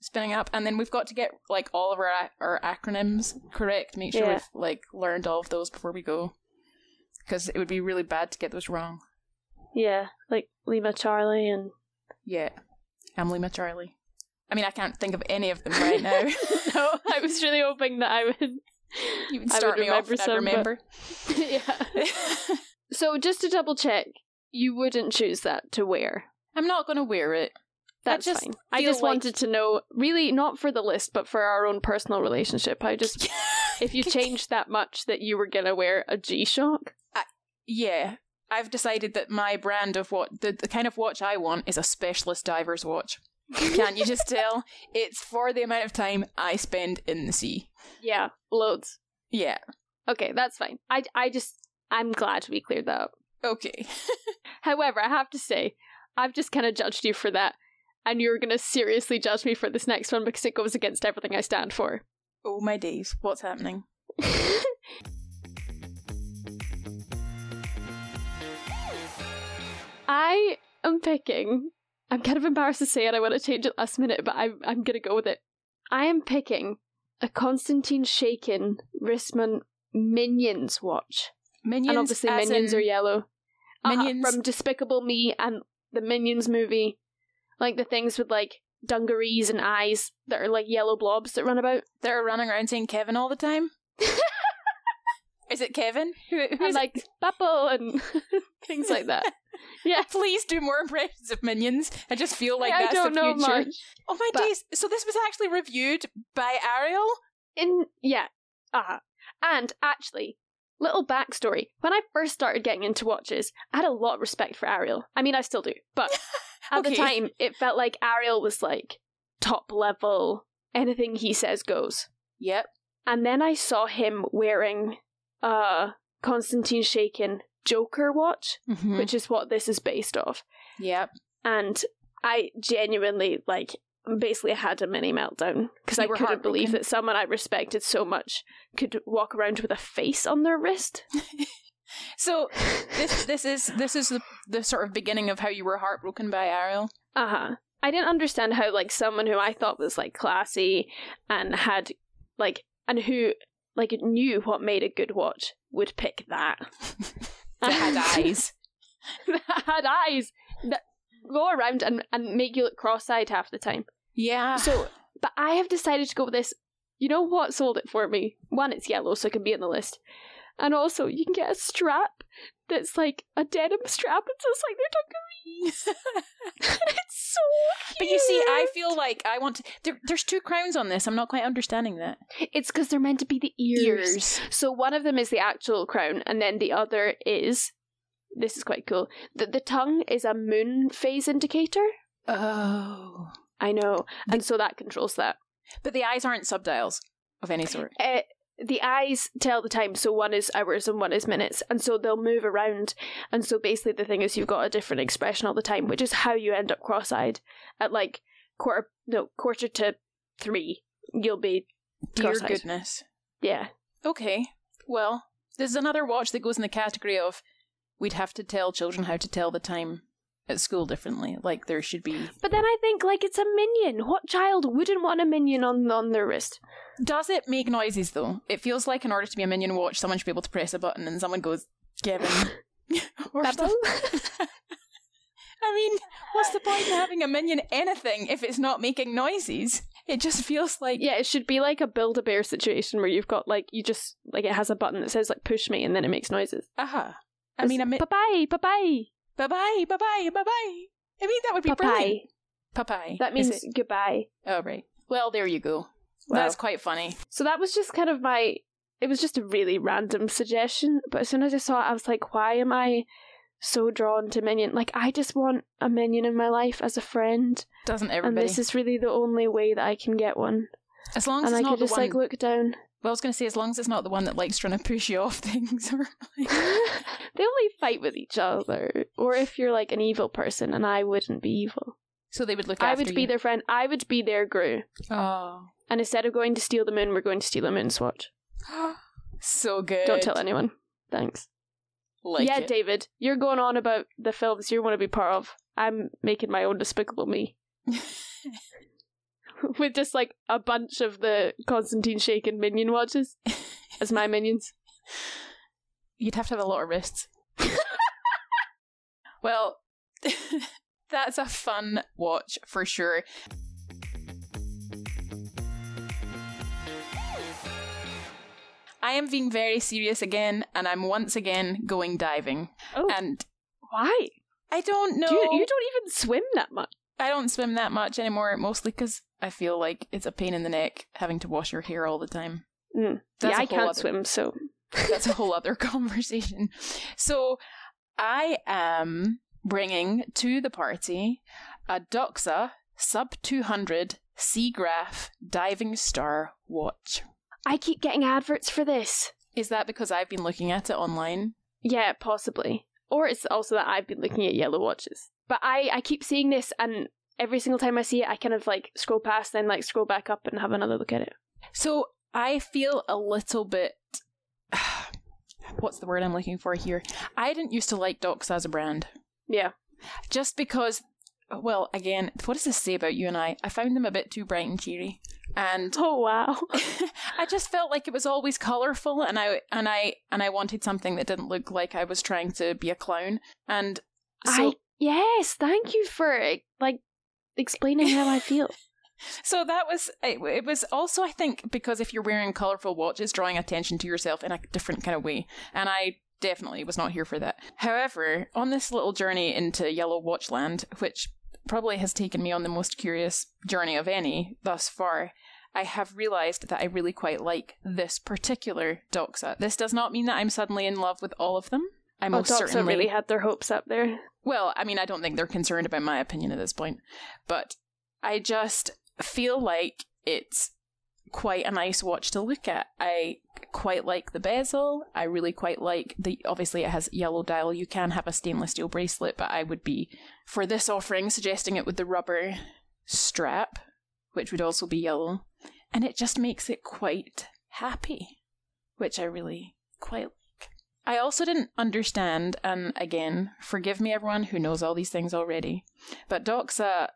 Speaker 3: spinning up, and then we've got to get like all of our our acronyms correct. Make sure
Speaker 4: Yeah.
Speaker 3: we've like learned all of those before we go, because it would be really bad to get those wrong.
Speaker 4: Yeah, like Lima Charlie and
Speaker 3: Yeah, I'm Lima Charlie. I mean, I can't think of any of them right now.
Speaker 4: no, I was really hoping that I would.
Speaker 3: you would
Speaker 4: I would
Speaker 3: start me off
Speaker 4: remember
Speaker 3: and
Speaker 4: some, but-
Speaker 3: remember.
Speaker 4: yeah. So just to double check, you wouldn't choose that to wear.
Speaker 3: I'm not going to wear it.
Speaker 4: That's
Speaker 3: just
Speaker 4: fine. I just
Speaker 3: like-
Speaker 4: wanted to know, really, not for the list, but for our own personal relationship. I just, if you changed that much, that you were gonna wear a G Shock.
Speaker 3: Yeah, I've decided that my brand of what the, the kind of watch I want is a specialist diver's watch. Can't you just tell? It's for the amount of time I spend in the sea.
Speaker 4: Yeah, loads.
Speaker 3: Yeah.
Speaker 4: Okay, that's fine. I, I just, I'm glad we cleared that up.
Speaker 3: Okay.
Speaker 4: However, I have to say, I've just kind of judged you for that, and you're gonna seriously judge me for this next one because it goes against everything I stand for.
Speaker 3: Oh my days, what's happening?
Speaker 4: I am picking. I'm kind of embarrassed to say it. I want to change it last minute, but I'm I'm gonna go with it. I am picking a Konstantin Chaykin Wristmon Minions watch,
Speaker 3: Minions.
Speaker 4: and obviously Minions
Speaker 3: in-
Speaker 4: are yellow. Uh-huh,
Speaker 3: Minions-
Speaker 4: from Despicable Me and the Minions movie, like the things with like dungarees and eyes that are like yellow blobs that run about.
Speaker 3: They're running around saying Kevin all the time. is it Kevin? Who, who
Speaker 4: and
Speaker 3: is
Speaker 4: like
Speaker 3: it?
Speaker 4: Bapple and things like that. Yeah,
Speaker 3: Please do more impressions of minions. I just feel like
Speaker 4: I
Speaker 3: that's
Speaker 4: don't
Speaker 3: the
Speaker 4: know
Speaker 3: future.
Speaker 4: much.
Speaker 3: Oh my
Speaker 4: but-
Speaker 3: days! So this was actually reviewed by Ariel.
Speaker 4: In yeah, uh and actually, little backstory. When I first started getting into watches, I had a lot of respect for Ariel. I mean, I still do, but at the time, it felt like Ariel was like top level. Anything he says goes.
Speaker 3: Yep.
Speaker 4: And then I saw him wearing a Konstantin Chaykin Joker watch,
Speaker 3: Mhm.
Speaker 4: which is what this is based off.
Speaker 3: Yep.
Speaker 4: and I genuinely like basically had a mini meltdown because I couldn't believe that someone I respected so much could walk around with a face on their wrist.
Speaker 3: So this this is this is the the sort of beginning of how you were heartbroken by Ariel.
Speaker 4: Uh huh. I didn't understand how like someone who I thought was like classy and had like and who like knew what made a good watch would pick that.
Speaker 3: That had eyes.
Speaker 4: that had eyes that go around and, and make you look cross-eyed half the time.
Speaker 3: Yeah.
Speaker 4: So, but I have decided to go with this. You know what sold it for me? One, it's yellow, so it can be in the list. And also, you can get a strap that's like a denim strap. It's just like they're dungarees. it's so cute.
Speaker 3: But you see, I feel like I want to. There, there's two crowns on this. I'm not quite understanding that.
Speaker 4: It's because they're meant to be the ears. So one of them is the actual crown, and then the other is. This is quite cool. The, the tongue is a moon phase indicator.
Speaker 3: Oh.
Speaker 4: I know. And so that controls that.
Speaker 3: But the eyes aren't subdials of any sort.
Speaker 4: uh, the eyes tell the time, so one is hours and one is minutes, and so they'll move around. And so basically, the thing is, you've got a different expression all the time, which is how you end up cross-eyed at like quarter, no, quarter to three. You'll be
Speaker 3: Dear
Speaker 4: cross-eyed.
Speaker 3: goodness.
Speaker 4: Yeah,
Speaker 3: Okay. Well, there's another watch that goes in the category of we'd have to tell children how to tell the time at school differently. Like there should be.
Speaker 4: but then I think like it's a minion. What child wouldn't want a minion on on their wrist?
Speaker 3: Does it make noises though? It feels like in order to be a minion watch, someone should be able to press a button and someone goes, Kevin. or? I mean, what's the point in having a minion anything if it's not making noises? It just feels like
Speaker 4: Yeah, it should be like a build a bear situation where you've got like you just like it has a button that says like push me and then it makes noises.
Speaker 3: aha. I mean, a mi-
Speaker 4: bye bye, bye bye,
Speaker 3: bye bye, bye bye, bye bye. I mean, that would be
Speaker 4: bye.
Speaker 3: brilliant. Bye
Speaker 4: That means goodbye.
Speaker 3: Oh right. Well, there you go.
Speaker 4: Wow.
Speaker 3: That's quite funny.
Speaker 4: So that was just kind of my. It was just a really random suggestion, but as soon as I saw it, I was like, why am I so drawn to Minion? Like, I just want a Minion in my life as a friend,
Speaker 3: Doesn't everybody?
Speaker 4: and this is really the only way that I can get one.
Speaker 3: as long as
Speaker 4: And
Speaker 3: it's
Speaker 4: I
Speaker 3: not
Speaker 4: could just
Speaker 3: one.
Speaker 4: like look down.
Speaker 3: Well, I was going to say, as long as it's not the one that likes trying to push you off things, or like,
Speaker 4: they only fight with each other, or if you're like an evil person, and I wouldn't be evil.
Speaker 3: so they would look.
Speaker 4: I would be their friend. I would be their Gru.
Speaker 3: Oh,
Speaker 4: And instead of going to steal the moon, we're going to steal a moon swatch.
Speaker 3: so good.
Speaker 4: Don't tell anyone. Thanks.
Speaker 3: Like
Speaker 4: yeah,
Speaker 3: it.
Speaker 4: David, you're going on about the films you want to be part of. I'm making my own Despicable Me. with just like a bunch of the Konstantin Chaykin minion watches as my minions.
Speaker 3: You'd have to have a lot of wrists. well, that's a fun watch for sure. I am being very serious again, and I'm once again going diving.
Speaker 4: Oh.
Speaker 3: And
Speaker 4: why?
Speaker 3: I don't know.
Speaker 4: Do you, you don't even swim that much.
Speaker 3: I don't swim that much anymore, mostly because I feel like it's a pain in the neck having to wash your hair all the time.
Speaker 4: Mm.
Speaker 3: That's
Speaker 4: yeah, I can't
Speaker 3: other-
Speaker 4: swim, so
Speaker 3: That's a whole other conversation. So, I am bringing to the party a Doxa sub 200 C-Graph Diving Star watch.
Speaker 4: I keep getting adverts for this.
Speaker 3: Is that because I've been looking at it online?
Speaker 4: Yeah, possibly. Or it's also that I've been looking at yellow watches. But I, I keep seeing this, and every single time I see it, I kind of like scroll past, then like scroll back up and have another look at it.
Speaker 3: So, I feel a little bit. What's the word I'm looking for here? I didn't used to like Doxa as a brand.
Speaker 4: Yeah.
Speaker 3: just because well again what does this say about you and i i found them a bit too bright and cheery and
Speaker 4: Oh wow.
Speaker 3: i just felt like it was always colorful and i and i and i wanted something that didn't look like i was trying to be a clown and so
Speaker 4: I yes, thank you for eh, like explaining how I feel.
Speaker 3: so that was it, it was also i think because if you're wearing colorful watches drawing attention to yourself in a different kind of way and i definitely was not here for that however on this little journey into yellow watchland which probably has taken me on the most curious journey of any thus far I have realized that I really quite like this particular Doxa. This does not mean that I'm suddenly in love with all of them. I
Speaker 4: Oh,
Speaker 3: most
Speaker 4: Doxa
Speaker 3: certainly
Speaker 4: really had their hopes up there.
Speaker 3: Well, I mean, I don't think they're concerned about my opinion at this point, but I just feel like it's quite a nice watch to look at. I quite like the bezel. I really quite like the. Obviously, it has yellow dial. You can have a stainless steel bracelet, but I would be for this offering suggesting it with the rubber strap, which would also be yellow, and it just makes it quite happy, which I really quite. I also didn't understand, and again, forgive me, everyone who knows all these things already, but Doxa,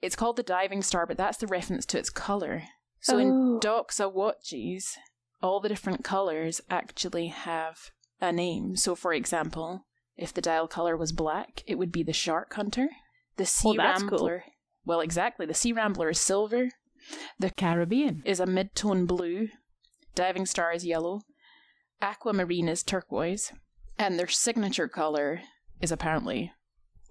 Speaker 3: it's called the Diving Star, but that's the reference to its color. So in
Speaker 4: Oh.
Speaker 3: Doxa watches, all the different colors actually have a name. So, for example, if the dial color was black, it would be the Shark Hunter. The Sea
Speaker 4: Oh, that's cool.
Speaker 3: Rambler. Well, exactly. The Sea Rambler is silver. The Caribbean is a mid tone blue. Diving Star is yellow. Aquamarine is turquoise. And their signature color is apparently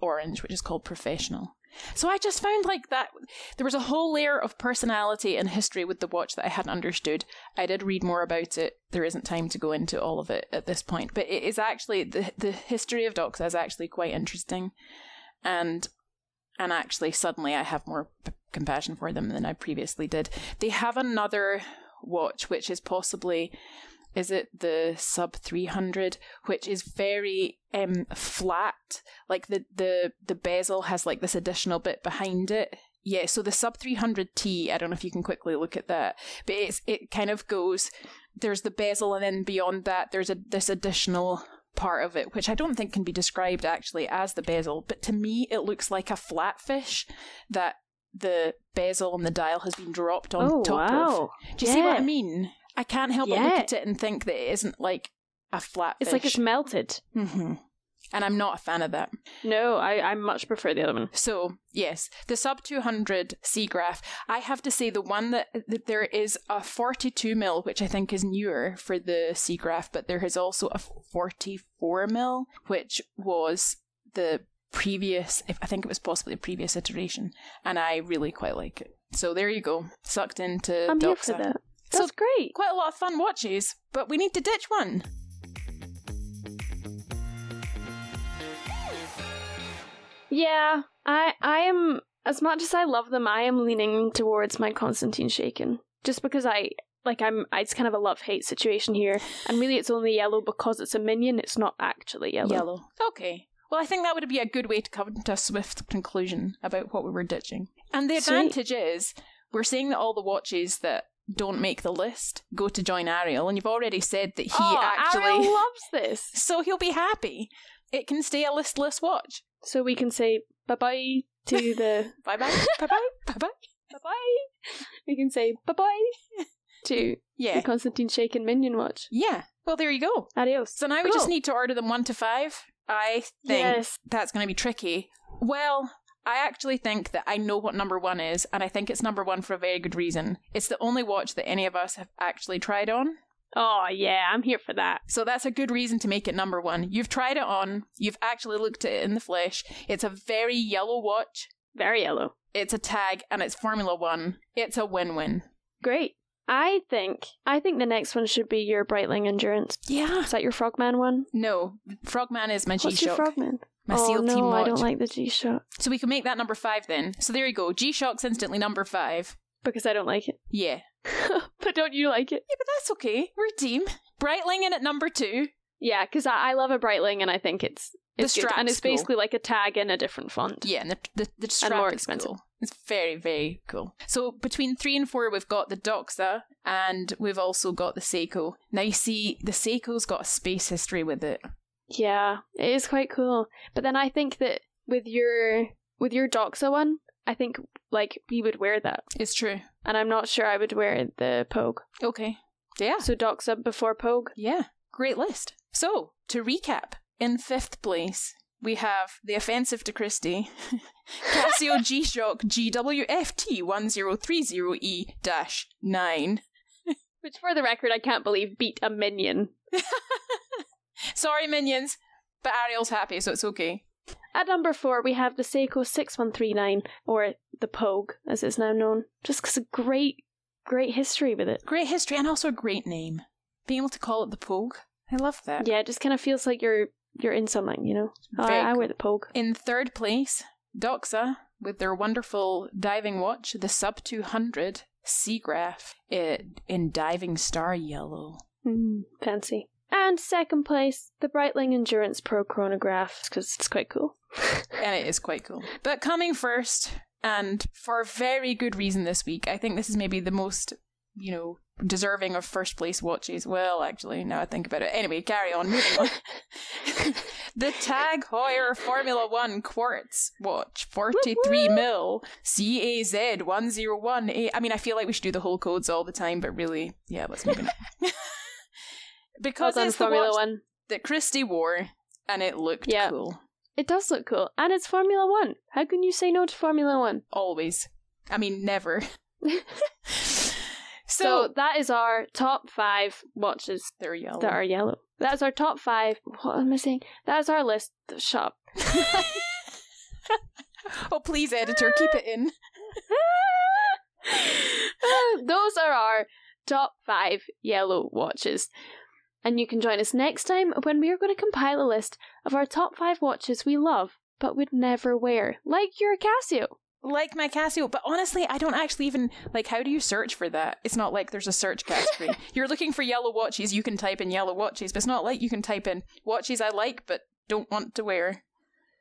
Speaker 3: orange, which is called Professional. So I just found like that there was a whole layer of personality and history with the watch that I hadn't understood. I did read more about it. There isn't time to go into all of it at this point, but it is actually the the history of Doxa is actually quite interesting, and and actually suddenly I have more p- compassion for them than I previously did. They have another watch which is possibly is it the sub 300 which is very um flat like the the the bezel has like this additional bit behind it yeah so the sub 300t i don't know if you can quickly look at that but it's it kind of goes there's the bezel and then beyond that there's a this additional part of it which i don't think can be described actually as the bezel but to me it looks like a flatfish that the bezel and the dial has been dropped on
Speaker 4: Oh
Speaker 3: top of
Speaker 4: wow.
Speaker 3: do you see what I mean? I can't help but look
Speaker 4: Yeah.
Speaker 3: at it and think that it isn't like a flat
Speaker 4: It's like it's melted.
Speaker 3: hmm And I'm not a fan of that.
Speaker 4: No, I, I much prefer the other one.
Speaker 3: So, yes, the sub 200 C-Graph. I have to say, the one that, that there is a 42 mil, which I think is newer for the C-Graph, but there is also a 44 mil, which was the previous, if I think it was possibly a previous iteration, and I really quite like it. So there you go, sucked into
Speaker 4: I'm here for
Speaker 3: Doxa.
Speaker 4: that.
Speaker 3: So-
Speaker 4: That's great.
Speaker 3: Quite a lot of fun watches, but we need to ditch one.
Speaker 4: Yeah, I I am as much as I love them, I am leaning towards my Konstantin Chaykin. Just because I like I'm it's kind of a love hate situation here. And really it's only yellow because it's a minion, it's not actually yellow.
Speaker 3: Okay. Well, I think that would be a good way to come to a swift conclusion about what we were ditching. And the
Speaker 4: Sweet.
Speaker 3: advantage is we're saying that all the watches that don't make the list go to join Ariel, and you've already said that he
Speaker 4: oh,
Speaker 3: actually.
Speaker 4: Ariel loves this.
Speaker 3: so he'll be happy. It can stay a listless watch.
Speaker 4: So we can say bye bye to the
Speaker 3: Bye bye. bye bye. Bye bye.
Speaker 4: bye bye. We can say bye bye to the
Speaker 3: Yeah.
Speaker 4: Konstantin Chaykin minion watch.
Speaker 3: Yeah. Well, there you go.
Speaker 4: Adios.
Speaker 3: So now we just need to order them one to five. I think
Speaker 4: Yes.
Speaker 3: that's going to be tricky. Well, I actually think that I know what number one is, and I think it's number one for a very good reason. It's the only watch that any of us have actually tried on.
Speaker 4: Oh, yeah, I'm here for that.
Speaker 3: So that's a good reason to make it number one. You've tried it on, you've actually looked at it in the flesh. It's a very yellow watch,
Speaker 4: Very yellow.
Speaker 3: it's a tag, and it's Formula One. It's a win win.
Speaker 4: Great. I think I think the next one should be your Breitling Endurance.
Speaker 3: Yeah.
Speaker 4: Is that your Frogman one?
Speaker 3: No, Frogman is my G
Speaker 4: What's your
Speaker 3: Shock.
Speaker 4: Frogman?
Speaker 3: My
Speaker 4: oh
Speaker 3: SEAL
Speaker 4: no,
Speaker 3: Team
Speaker 4: I don't like the G Shock
Speaker 3: So we can make that number five then. So there you go. G Shock's instantly number five.
Speaker 4: because I don't like it.
Speaker 3: Yeah.
Speaker 4: but don't you like it?
Speaker 3: Yeah, but that's okay. We're a team. Breitling in at number two.
Speaker 4: Yeah, because I, I love a Breitling and I think it's
Speaker 3: The
Speaker 4: it's good. and it's
Speaker 3: cool.
Speaker 4: basically like a tag in a different font.
Speaker 3: Yeah, and the the, the strap
Speaker 4: more
Speaker 3: is
Speaker 4: expensive.
Speaker 3: cool. It's very very cool. So between three and four, we've got the Doxa, and we've also got the Seiko. Now you see, the Seiko's got a space history with it.
Speaker 4: Yeah, it is quite cool. But then I think that with your with your Doxa one, I think like we would wear that,
Speaker 3: It's true.
Speaker 4: and I'm not sure I would wear the Pogue.
Speaker 3: Okay. Yeah.
Speaker 4: So Doxa before Pogue.
Speaker 3: Yeah. Great list. So to recap, in fifth place. We have the offensive to Christie, Casio G Shock GWFT 1030E 9.
Speaker 4: Which, for the record, I can't believe beat a minion.
Speaker 3: Sorry, minions, but Ariel's happy, so it's okay.
Speaker 4: At number four, we have the Seiko 6139, or the Pogue, as it's now known. Just because of great, great history with it.
Speaker 3: Great history and also a great name. Being able to call it the Pogue, I love that.
Speaker 4: Yeah, it just kind of feels like you're you're in something, you know. Oh, I, I wear the Pogue.
Speaker 3: In third place, Doxa with their wonderful diving watch, the Sub 200 C-Graph in, in diving star yellow.
Speaker 4: Mm, fancy. And second place, the Breitling Endurance Pro Chronograph, because it's quite cool.
Speaker 3: and it is quite cool. But coming first, and for very good reason this week, I think this is maybe the most, you know, deserving of first place watches. Well, actually, now I think about it. Anyway, carry on, moving on. the Tag Heuer Formula One Quartz watch, 43 mil, CAZ 101. A- I mean, I feel like we should do the whole codes all the time, but really, yeah, let's move on. because
Speaker 4: Well done,
Speaker 3: it's the
Speaker 4: Formula
Speaker 3: watch
Speaker 4: One.
Speaker 3: that Christy wore, and it looked
Speaker 4: Yeah.
Speaker 3: cool.
Speaker 4: It does look cool. And it's Formula One. How can you say no to Formula One?
Speaker 3: Always. I mean, never.
Speaker 4: So,
Speaker 3: so,
Speaker 4: that is our top five watches
Speaker 3: they're yellow.
Speaker 4: that are yellow. That's our top five. What am I saying? That is our list. Shop.
Speaker 3: oh, please, editor, keep it in.
Speaker 4: Those are our top five yellow watches. And you can join us next time when we are going to compile a list of our top five watches we love but would never wear, like your Casio.
Speaker 3: Like my Casio, but honestly, I don't actually even like. How do you search for that? It's not like there's a search category. You're looking for yellow watches. You can type in yellow watches, but it's not like you can type in watches I like but don't want to wear.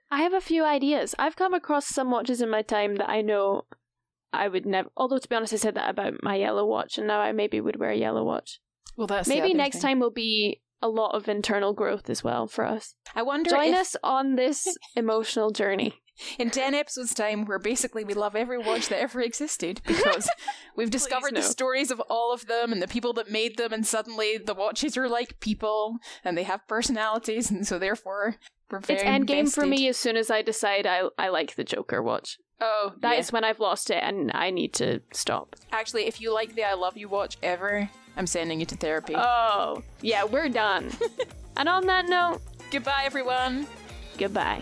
Speaker 4: I have a few ideas. I've come across some watches in my time that I know I would never. Although, to be honest, I said that about my yellow watch, and now I maybe would wear a yellow watch.
Speaker 3: Well, that's
Speaker 4: maybe next
Speaker 3: thing.
Speaker 4: time will be a lot of internal growth as well for us.
Speaker 3: I wonder
Speaker 4: Join
Speaker 3: if
Speaker 4: us on this emotional journey.
Speaker 3: in ten episodes' time, where basically we love every watch that ever existed because we've discovered the stories of all of them and the people that made them, and suddenly the watches are like people and they have personalities, and so therefore we're very
Speaker 4: it's endgame for me as soon as I decide I I like the Joker watch.
Speaker 3: Oh,
Speaker 4: That
Speaker 3: yeah.
Speaker 4: is when I've lost it and I need to stop.
Speaker 3: Actually, if you like the I Love You watch ever, I'm sending you to therapy.
Speaker 4: Oh, yeah, we're done. and on that note,
Speaker 3: Goodbye, everyone.
Speaker 4: goodbye.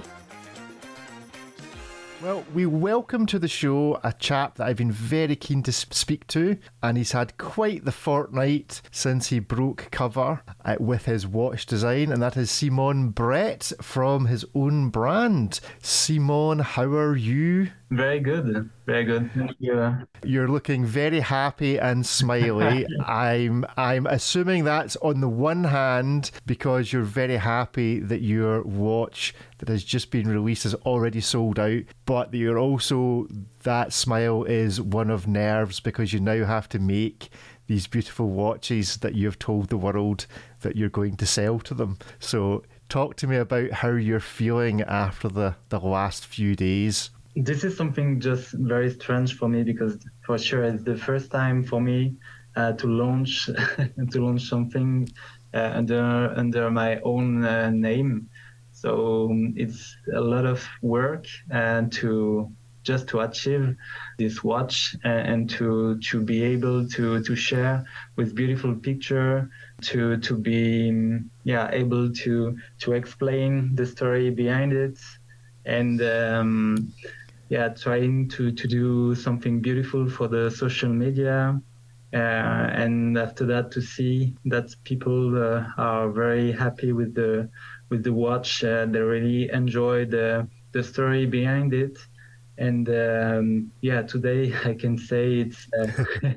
Speaker 1: Well, we welcome to the show a chap that I've been very keen to speak to, and he's had quite the fortnight since he broke cover uh, with his watch design, and that is Simon Brette from his own brand. Simon, how are you?
Speaker 5: Very good, very good. Thank you.
Speaker 1: You're looking very happy and smiley. I'm I'm assuming that's on the one hand because you're very happy that your watch that has just been released is already sold out, but that you're also that smile is one of nerves because you now have to make these beautiful watches that you've told the world that you're going to sell to them. So talk to me about how you're feeling after the, the last few days.
Speaker 5: This is something just very strange for me because for sure it's the first time for me uh, to launch to launch something uh, under under my own uh, name. So um, it's a lot of work and to just to achieve this watch and, and to to be able to to share with beautiful picture to to be yeah able to to explain the story behind it and um, yeah trying to to do something beautiful for the social media uh, and after that to see that people uh, are very happy with the with the watch uh, they really enjoy the the story behind it. And um, yeah today i can say it's uh,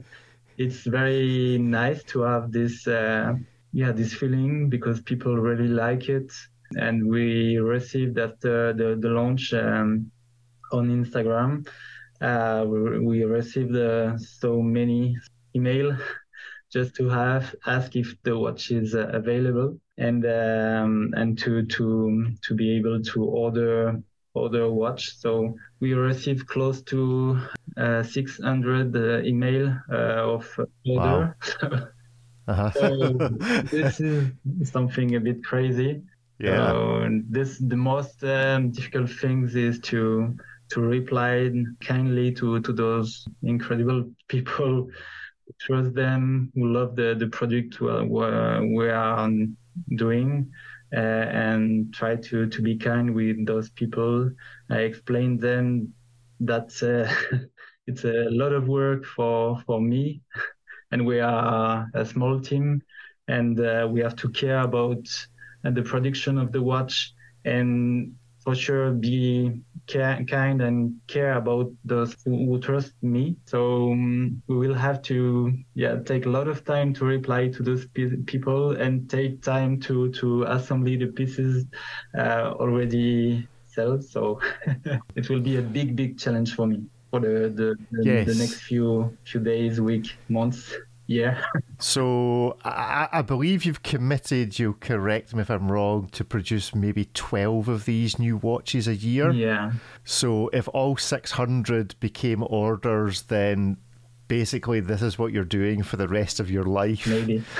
Speaker 5: it's very nice to have this uh, yeah this feeling because people really like it. And we received after the, the launch um, on instagram uh, we, we, received uh, so many email just to have ask if the watch is uh, available and um, and to to to be able to order order a watch. So we received close to uh, 600 uh, email uh, of order. Wow. uh-huh. so this is something a bit crazy.
Speaker 1: Yeah.
Speaker 5: So this the most um, difficult things is to to reply kindly to to those incredible people who trust them, who love the, the product we are doing, uh, and try to, to be kind with those people. I explain them that uh, it's a lot of work for, for me, and we are a small team, and uh, we have to care about the production of the watch and for sure be care, kind and care about those who, who trust me. So um, we will have to yeah take a lot of time to reply to those pe- people and take time to to assemble the pieces uh, already sold. So it will be a big big challenge for me for the the, the, yes. the next few few days, week, months. Yeah.
Speaker 1: So I, I, believe you've committed, you'll correct me if I'm wrong, to produce maybe 12 of these new watches a year.
Speaker 5: Yeah.
Speaker 1: So if all 600 became orders, then basically this is what you're doing for the rest of your life.
Speaker 5: Maybe.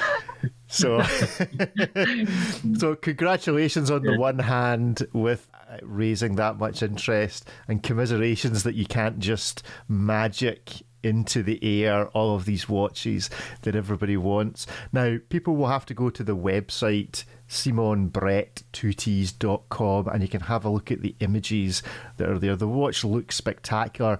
Speaker 1: So, so congratulations on the one hand with uh, raising that much interest and commiserations that you can't just magic into the air all of these watches that everybody wants. Now, people will have to go to the website simonbrett2ts.com and you can have a look at the images that are there. The watch looks spectacular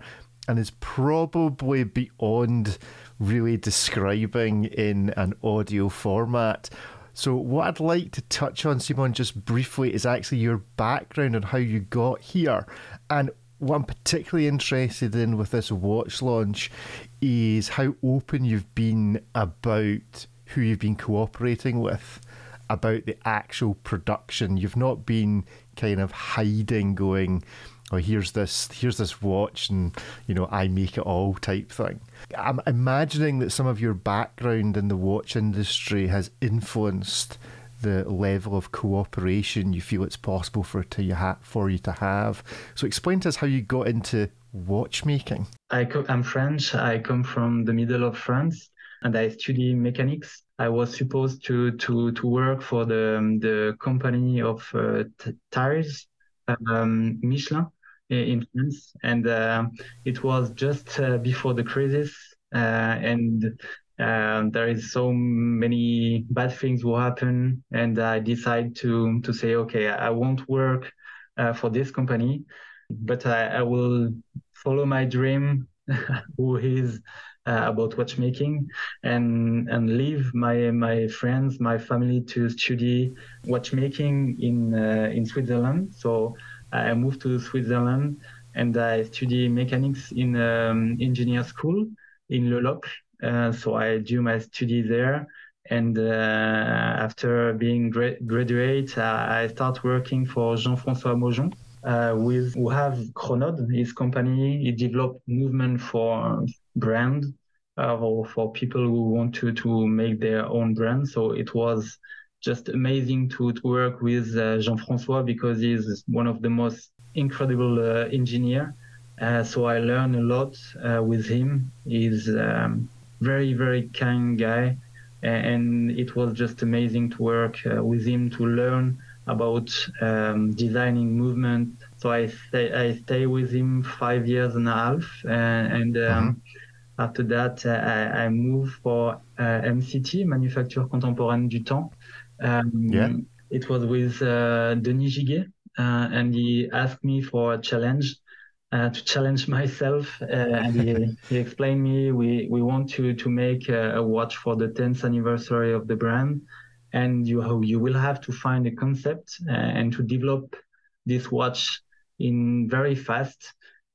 Speaker 1: and is probably beyond really describing in an audio format. So, what I'd like to touch on, Simon, just briefly, is actually your background and how you got here. And what I'm particularly interested in with this watch launch is how open you've been about who you've been cooperating with, about the actual production. You've not been kind of hiding, going, "Oh, here's this, here's this watch, and you know, I make it all" type thing. I'm imagining that some of your background in the watch industry has influenced the level of cooperation you feel it's possible for to you ha- for you to have. So explain to us how you got into watchmaking.
Speaker 5: I co- I'm French. I come from the middle of France, and I study mechanics. I was supposed to to to work for the the company of uh, t- tires, um, Michelin in France, and uh, it was just uh, before the crisis, uh, and um, there is so many bad things will happen. And i decide to to say okay i won't work uh, for this company but I, I, will follow my dream who is uh, about watchmaking and and leave my my friends my family to study watchmaking in uh, in switzerland. So i moved to switzerland and i study mechanics in um, engineer school in Le Locle so I do my study there. And uh, after being gra- graduate, uh, I start working for Jean-François Mojon, uh, with who have Chronode, his company. He developed movement for brand uh, or for people who want to to make their own brand. So it was just amazing to, to work with uh, Jean-François because he's one of the most incredible uh, engineer. so I learned a lot with him. He's um, very very kind guy and it was just amazing to work uh, with him to learn about um, designing movement. So I stay I stay with him five years and a half, and, and um, mm-hmm. after that I, I moved for uh, MCT, Manufacture Contemporaine du Temps. Um, yeah. It was with uh, Denis Giguet, uh, and he asked me for a challenge. Uh, to challenge myself, uh, and he, he, explained me we, we want to to make a, a watch for the 10th anniversary of the brand, and you you will have to find a concept uh, and to develop this watch in very fast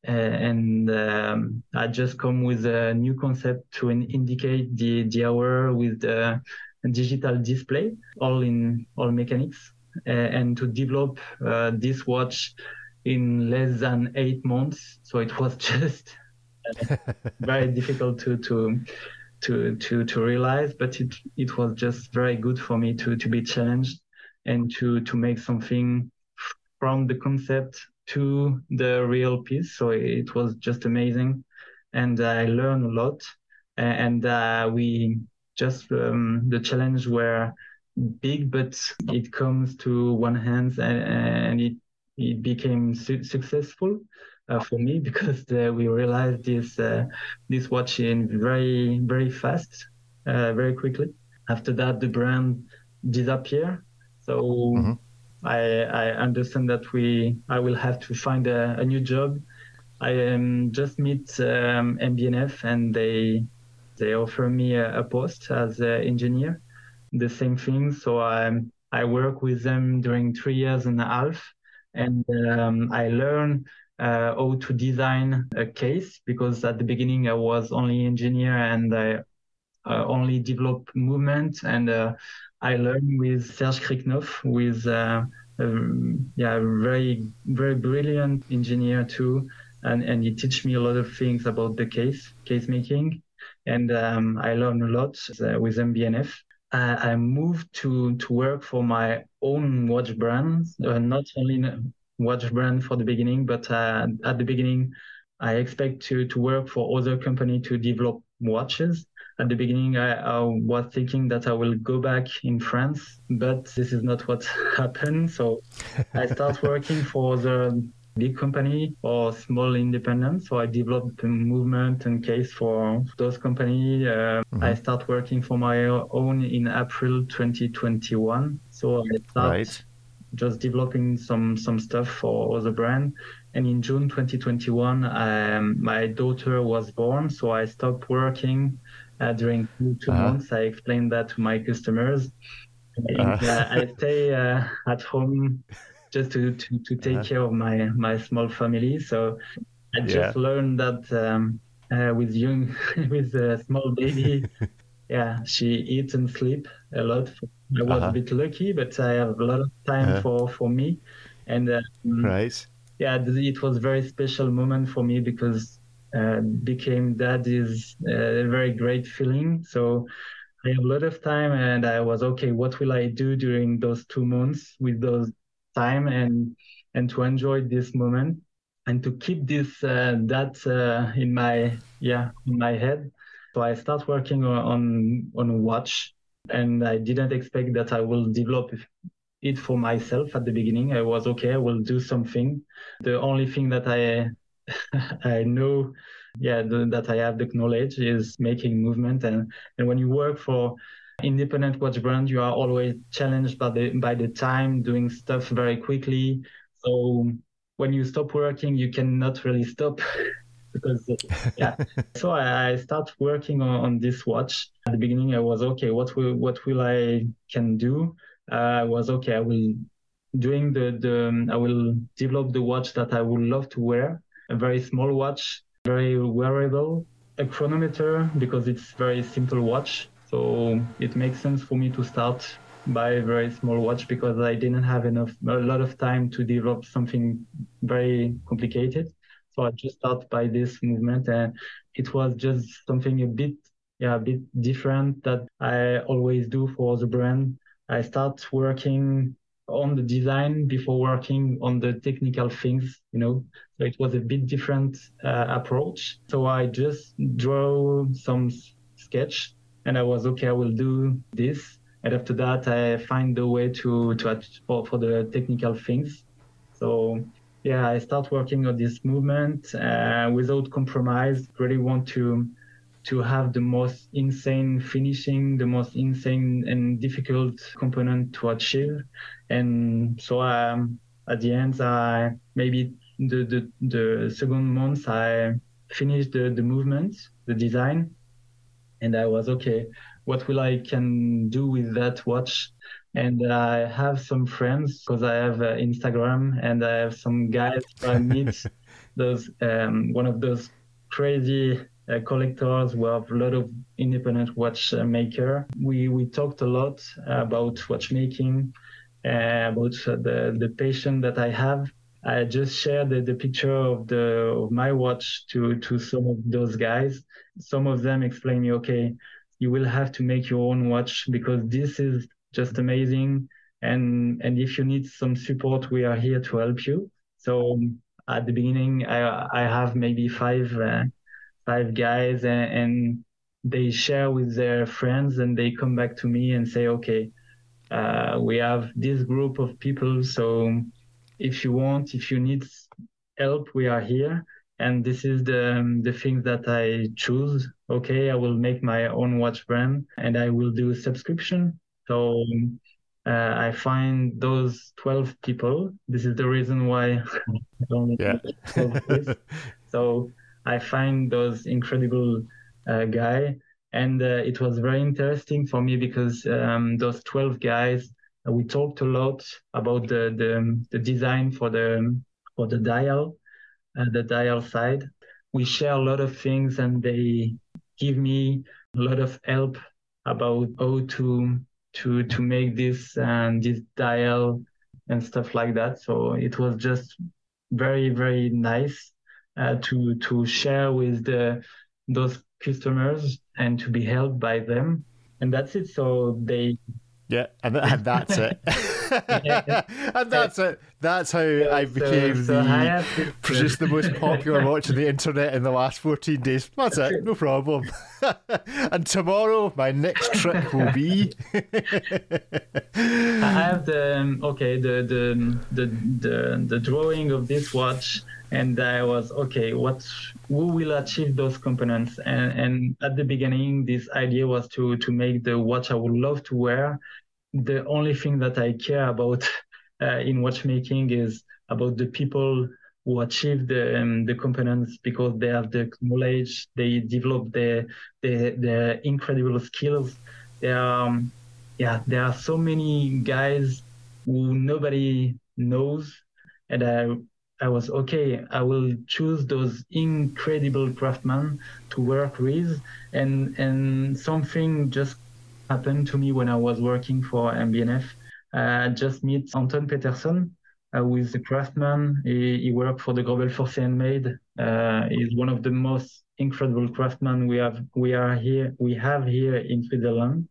Speaker 5: uh, and um, I just come with a new concept to in indicate the, the hour with the digital display, all in all mechanics, uh, and to develop this watch in less than eight months. So it was just very difficult to to to to to realize but it it was just very good for me to to be challenged and to to make something from the concept to the real piece. So it was just amazing. And i learned a lot. And uh, we just um, the challenge were big but it comes to one hand and, and it it became su- successful uh, for me because uh, we realized this uh, this watching very very fast, uh, very quickly. After that, the brand disappeared. So mm-hmm. I I understand that we I will have to find a, a new job. I um, just meet um, MB&F and they they offer me a, a post as an engineer. The same thing. So I I work with them during three years and a half, and um, I learn uh, how to design a case because at the beginning I was only engineer and I uh, only develop movement. And uh, I learned with Serge Kriknoff with uh, um, yeah very very brilliant engineer too. And and he teach me a lot of things about the case case making. And um, I learned a lot uh, with MB&F. I moved to to work for my own watch brand, uh, not only watch brand for the beginning, but uh, at the beginning, I expect to to work for other company to develop watches. At the beginning, I, I, was thinking that I will go back in France, but this is not what happened. So I start working for the big company or small independent. So I developed the movement and case for those company. Uh, mm-hmm. I start working for my own in April 2021. So I start right just developing some some stuff for the brand. And in June 2021, um, my daughter was born, so I stopped working uh, during two, 2 uh-huh. months. I explained that to my customers. And, uh-huh. uh, I stay uh, at home just to, to, to take uh-huh. care of my, my small family. So I just yeah. learned that um, uh, with young with a small baby, yeah, she eats and sleep a lot. I was uh-huh. a bit lucky, but I have a lot of time uh-huh. for for me, and um,
Speaker 1: right.
Speaker 5: Yeah, it was a very special moment for me because uh, became dad is a very great feeling. So I have a lot of time, and I was okay. What will I do during those two months with those time and and to enjoy this moment and to keep this uh, that uh, in my yeah in my head so I start working on on a watch, and I didn't expect that I will develop it for myself at the beginning. I was okay, I will do something. The only thing that I I know, yeah, the, that I have the knowledge is making movement, and and when you work for independent watch brand, you are always challenged by the by the time, doing stuff very quickly. So when you stop working, you cannot really stop. because yeah. so I, I start working on, on, this watch. At the beginning, I was okay. What will what will I can do? Uh, I was okay. I will doing the the I will develop the watch that I would love to wear. A very small watch, very wearable. A chronometer because it's very simple watch. So it makes sense for me to start by a very small watch because I didn't have enough a lot of time to develop something very complicated. So I just started by this movement and it was just something a bit, yeah, a bit different that I always do for the brand. I start working on the design before working on the technical things, you know. So it was a bit different uh, approach. So I just draw some sketch and I was okay, I will do this. and after that I find the way to to for, for the technical things. So yeah, I start working on this movement uh, without compromise. Really want to to have the most insane finishing, the most insane and difficult component to achieve. And so um, at the end, I maybe the, the, the second month, I finished the, the movement, the design, and I was okay. What will I can do with that watch? And I have some friends because I have uh, Instagram and I have some guys I meet those um, one of those crazy uh, collectors who have a lot of independent watchmaker. We we talked a lot about watchmaking, uh, about the the passion that I have. I just shared the, the picture of the of my watch to to some of those guys. Some of them explain me, okay, you will have to make your own watch because this is just amazing. And and if you need some support, we are here to help you. So at the beginning, I I have maybe five. Uh, five guys and, and, they share with their friends and they come back to me and say okay uh, we have this group of people so if you want if you need help we are here. And this is the um, the thing that i choose. Okay i will make my own watch brand and i will do subscription. So uh, i find those 12 people. This is the reason why yeah. so I find those incredible uh, guy, and uh, it was very interesting for me because um, those twelve guys we talked a lot about the the, the design for the for the dial, uh, the dial side. We share a lot of things, and they give me a lot of help about how to to to make this and this dial and stuff like that. So it was just very very nice uh, to to share with the those customers and to be helped by them and that's it so they
Speaker 1: yeah and, and that's it. And that's it. That's how yeah, i became so, so the I produced the most popular watch on the internet in the last 14 days. That's it. No problem. And tomorrow my next trick will be
Speaker 5: i have the um, okay the, the the the the drawing of this watch and I was okay. What who will achieve those components? And and at the beginning, this idea was to to make the watch I would love to wear. The only thing that I care about uh, in watchmaking is about the people who achieve the um, the components because they have the knowledge, they develop their their, their incredible skills. There um, yeah, there are so many guys who nobody knows, and I I was okay. I will choose those incredible craftsmen to work with, and and something just happened to me when I was working for MB&F. I just meet Anton Peterson, uh, who is a craftsman. He, he worked for the Greubel Forsey Handmade. Uh, he's one of the most incredible craftsmen we have. We are here. We have here in Switzerland,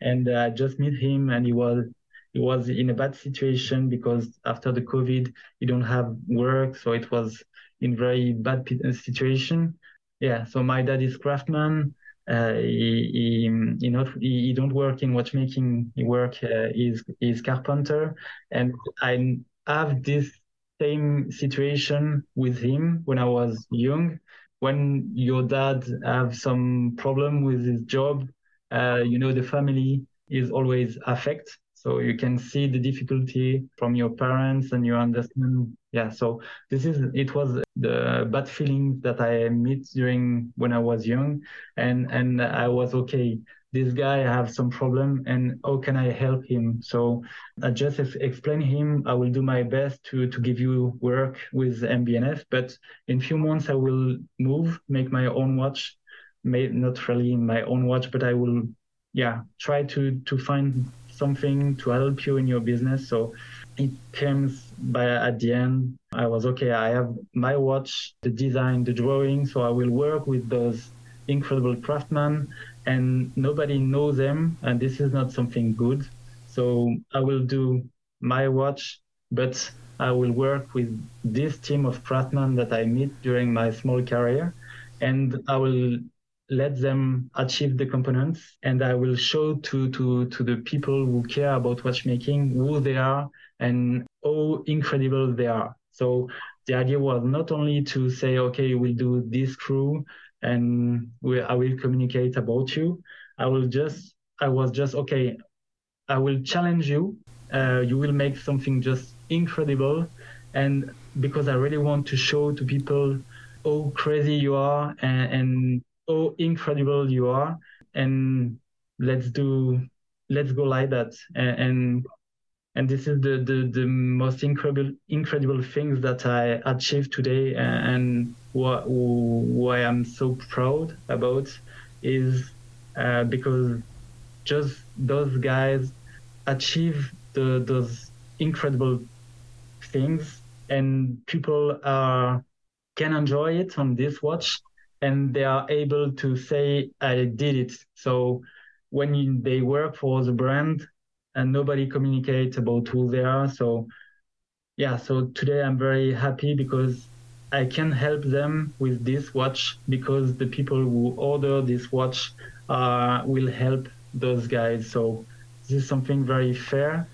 Speaker 5: and I uh, just meet him, and he was he was in a bad situation because after the COVID, he don't have work, so it was in very bad uh, situation. Yeah, so my dad is craftsman. Uh, he, he, he not he, he, don't work in watchmaking. He work uh, is is carpenter, and I have this same situation with him when I was young. When your dad have some problem with his job, uh, you know the family is always affect so you can see the difficulty from your parents and you understand. Yeah. So this is, it was the bad feeling that I met during when I was young and, and I was okay. This guy have some problem and how can I help him? So I just explain him. I will do my best to, to give you work with MB&F, but in few months I will move, make my own watch, may, not really my own watch, but I will yeah try to to find something to help you in your business. So it came by at the end. I was okay. I have my watch, the design, the drawing. So I will work with those incredible craftsmen, and nobody knows them. And this is not something good. So I will do my watch, but I will work with this team of craftsmen that I meet during my small career, and I will let them achieve the components and I will show to, to, to the people who care about watchmaking who they are and how incredible they are. So the idea was not only to say, okay, we'll do this crew and we, I will communicate about you. I will just, I was just, okay, I will challenge you. Uh, you will make something just incredible. And because I really want to show to people how crazy you are and, and how incredible you are. And let's do, let's go like that. And, and and this is the, the, the most incredible incredible things that I achieved today and what why I'm so proud about is uh, because just those guys achieve the, those incredible things and people are can enjoy it on this watch and they are able to say I did it so when you, they work for the brand and nobody communicates about who they are. So yeah, so today I'm very happy because I can help them with this watch because the people who order this watch uh, will help those guys. So this is something very fair,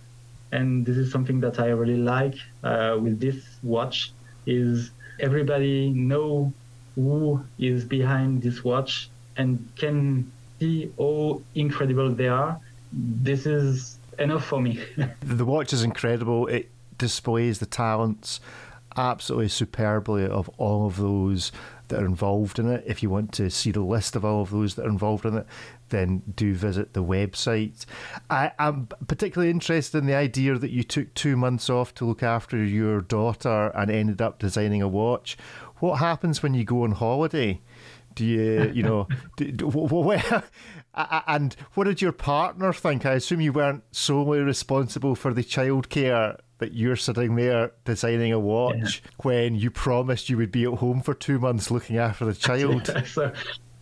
Speaker 5: and this is something that I really like uh, with this watch. Is everybody know who is behind this watch and can see how incredible they are. This is enough for me.
Speaker 1: the watch is incredible. It displays the talents absolutely superbly of all of those that are involved in it. If you want to see the list of all of those that are involved in it, then do visit the website. I am particularly interested in the idea that you took two months off to look after your daughter and ended up designing a watch. What happens when you go on holiday? Do you, you know, do, do, where, and what did your partner think? I assume you weren't solely responsible for the childcare that you're sitting there designing a watch yeah. when you promised you would be at home for two months looking after the child.
Speaker 5: so,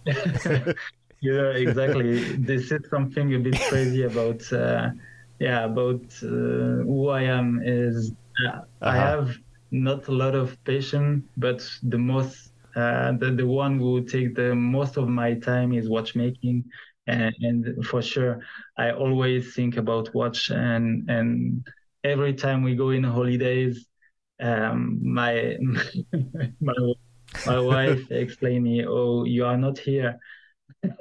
Speaker 5: yeah, exactly. this is something a bit crazy about, uh, yeah, about uh, who I am. Is uh, uh-huh. I have not a lot of patience, but the most uh, the, the one who take the most of my time is watchmaking. And, and, for sure i always think about watch and and every time we go in holidays um, my my my wife explain me oh you are not here.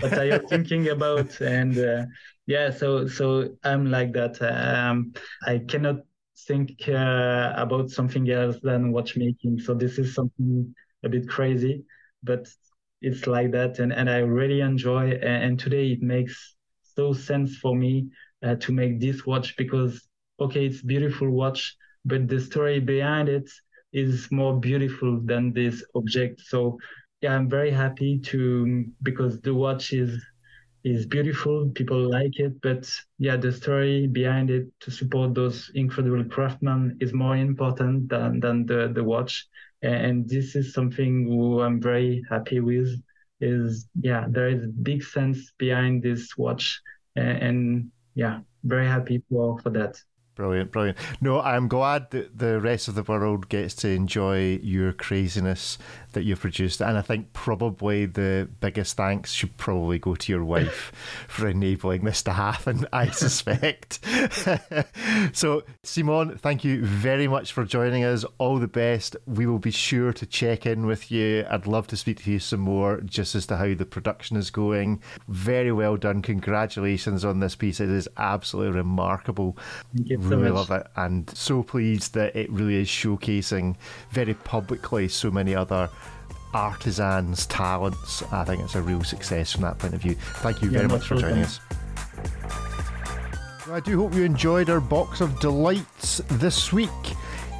Speaker 5: What are you thinking about? And uh, yeah so so i'm like that. Um, i cannot think uh, about something else than watchmaking. So this is something a bit crazy, but it's like that, and and I really enjoy. And, and today it makes so sense for me uh, to make this watch because okay, it's beautiful watch, but the story behind it is more beautiful than this object. So yeah, I'm very happy to because the watch is is beautiful. People like it, but yeah, the story behind it to support those incredible craftsmen is more important than than the the watch. And this is something who I'm very happy with. Is yeah, there is big sense behind this watch, and, and yeah, very happy for for that.
Speaker 1: Brilliant, brilliant. No, I'm glad that the rest of the world gets to enjoy your craziness that you've produced. And I think probably the biggest thanks should probably go to your wife for enabling this to happen, I suspect. so, Simon, thank you very much for joining us. All the best. We will be sure to check in with you. I'd love to speak to you some more just as to how the production is going. Very well done. Congratulations on this piece. It is absolutely remarkable really love it, and so pleased that it really is showcasing very publicly so many other artisans' talents. I think it's a real success from that point of view. Thank you yeah, very much for joining us. I do hope you enjoyed our box of delights this week.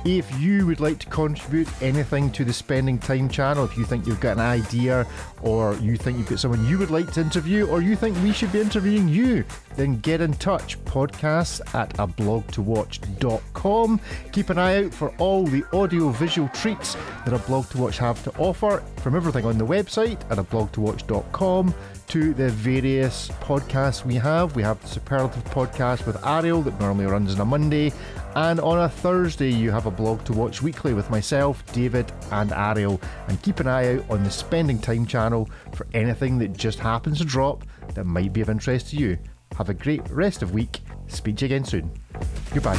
Speaker 1: If you would like to contribute anything to the Spending Time channel, if you think you've got an idea, or you think you've got someone you would like to interview, or you think we should be interviewing you, then get in touch. Podcast at aBlogtoWatch.com. Keep an eye out for all the audio visual treats that aBlogtoWatch have to offer, from everything on the website at aBlogtoWatch.com to the various podcasts we have. We have the Superlative podcast with Ariel that normally runs on a Monday, and on a Thursday, you have aBlogtoWatch weekly with myself, David, and Ariel. And keep an eye out on the Spending Time channel for anything that just happens to drop that might be of interest to you. Have a great rest of week. Speak to you again soon. Goodbye.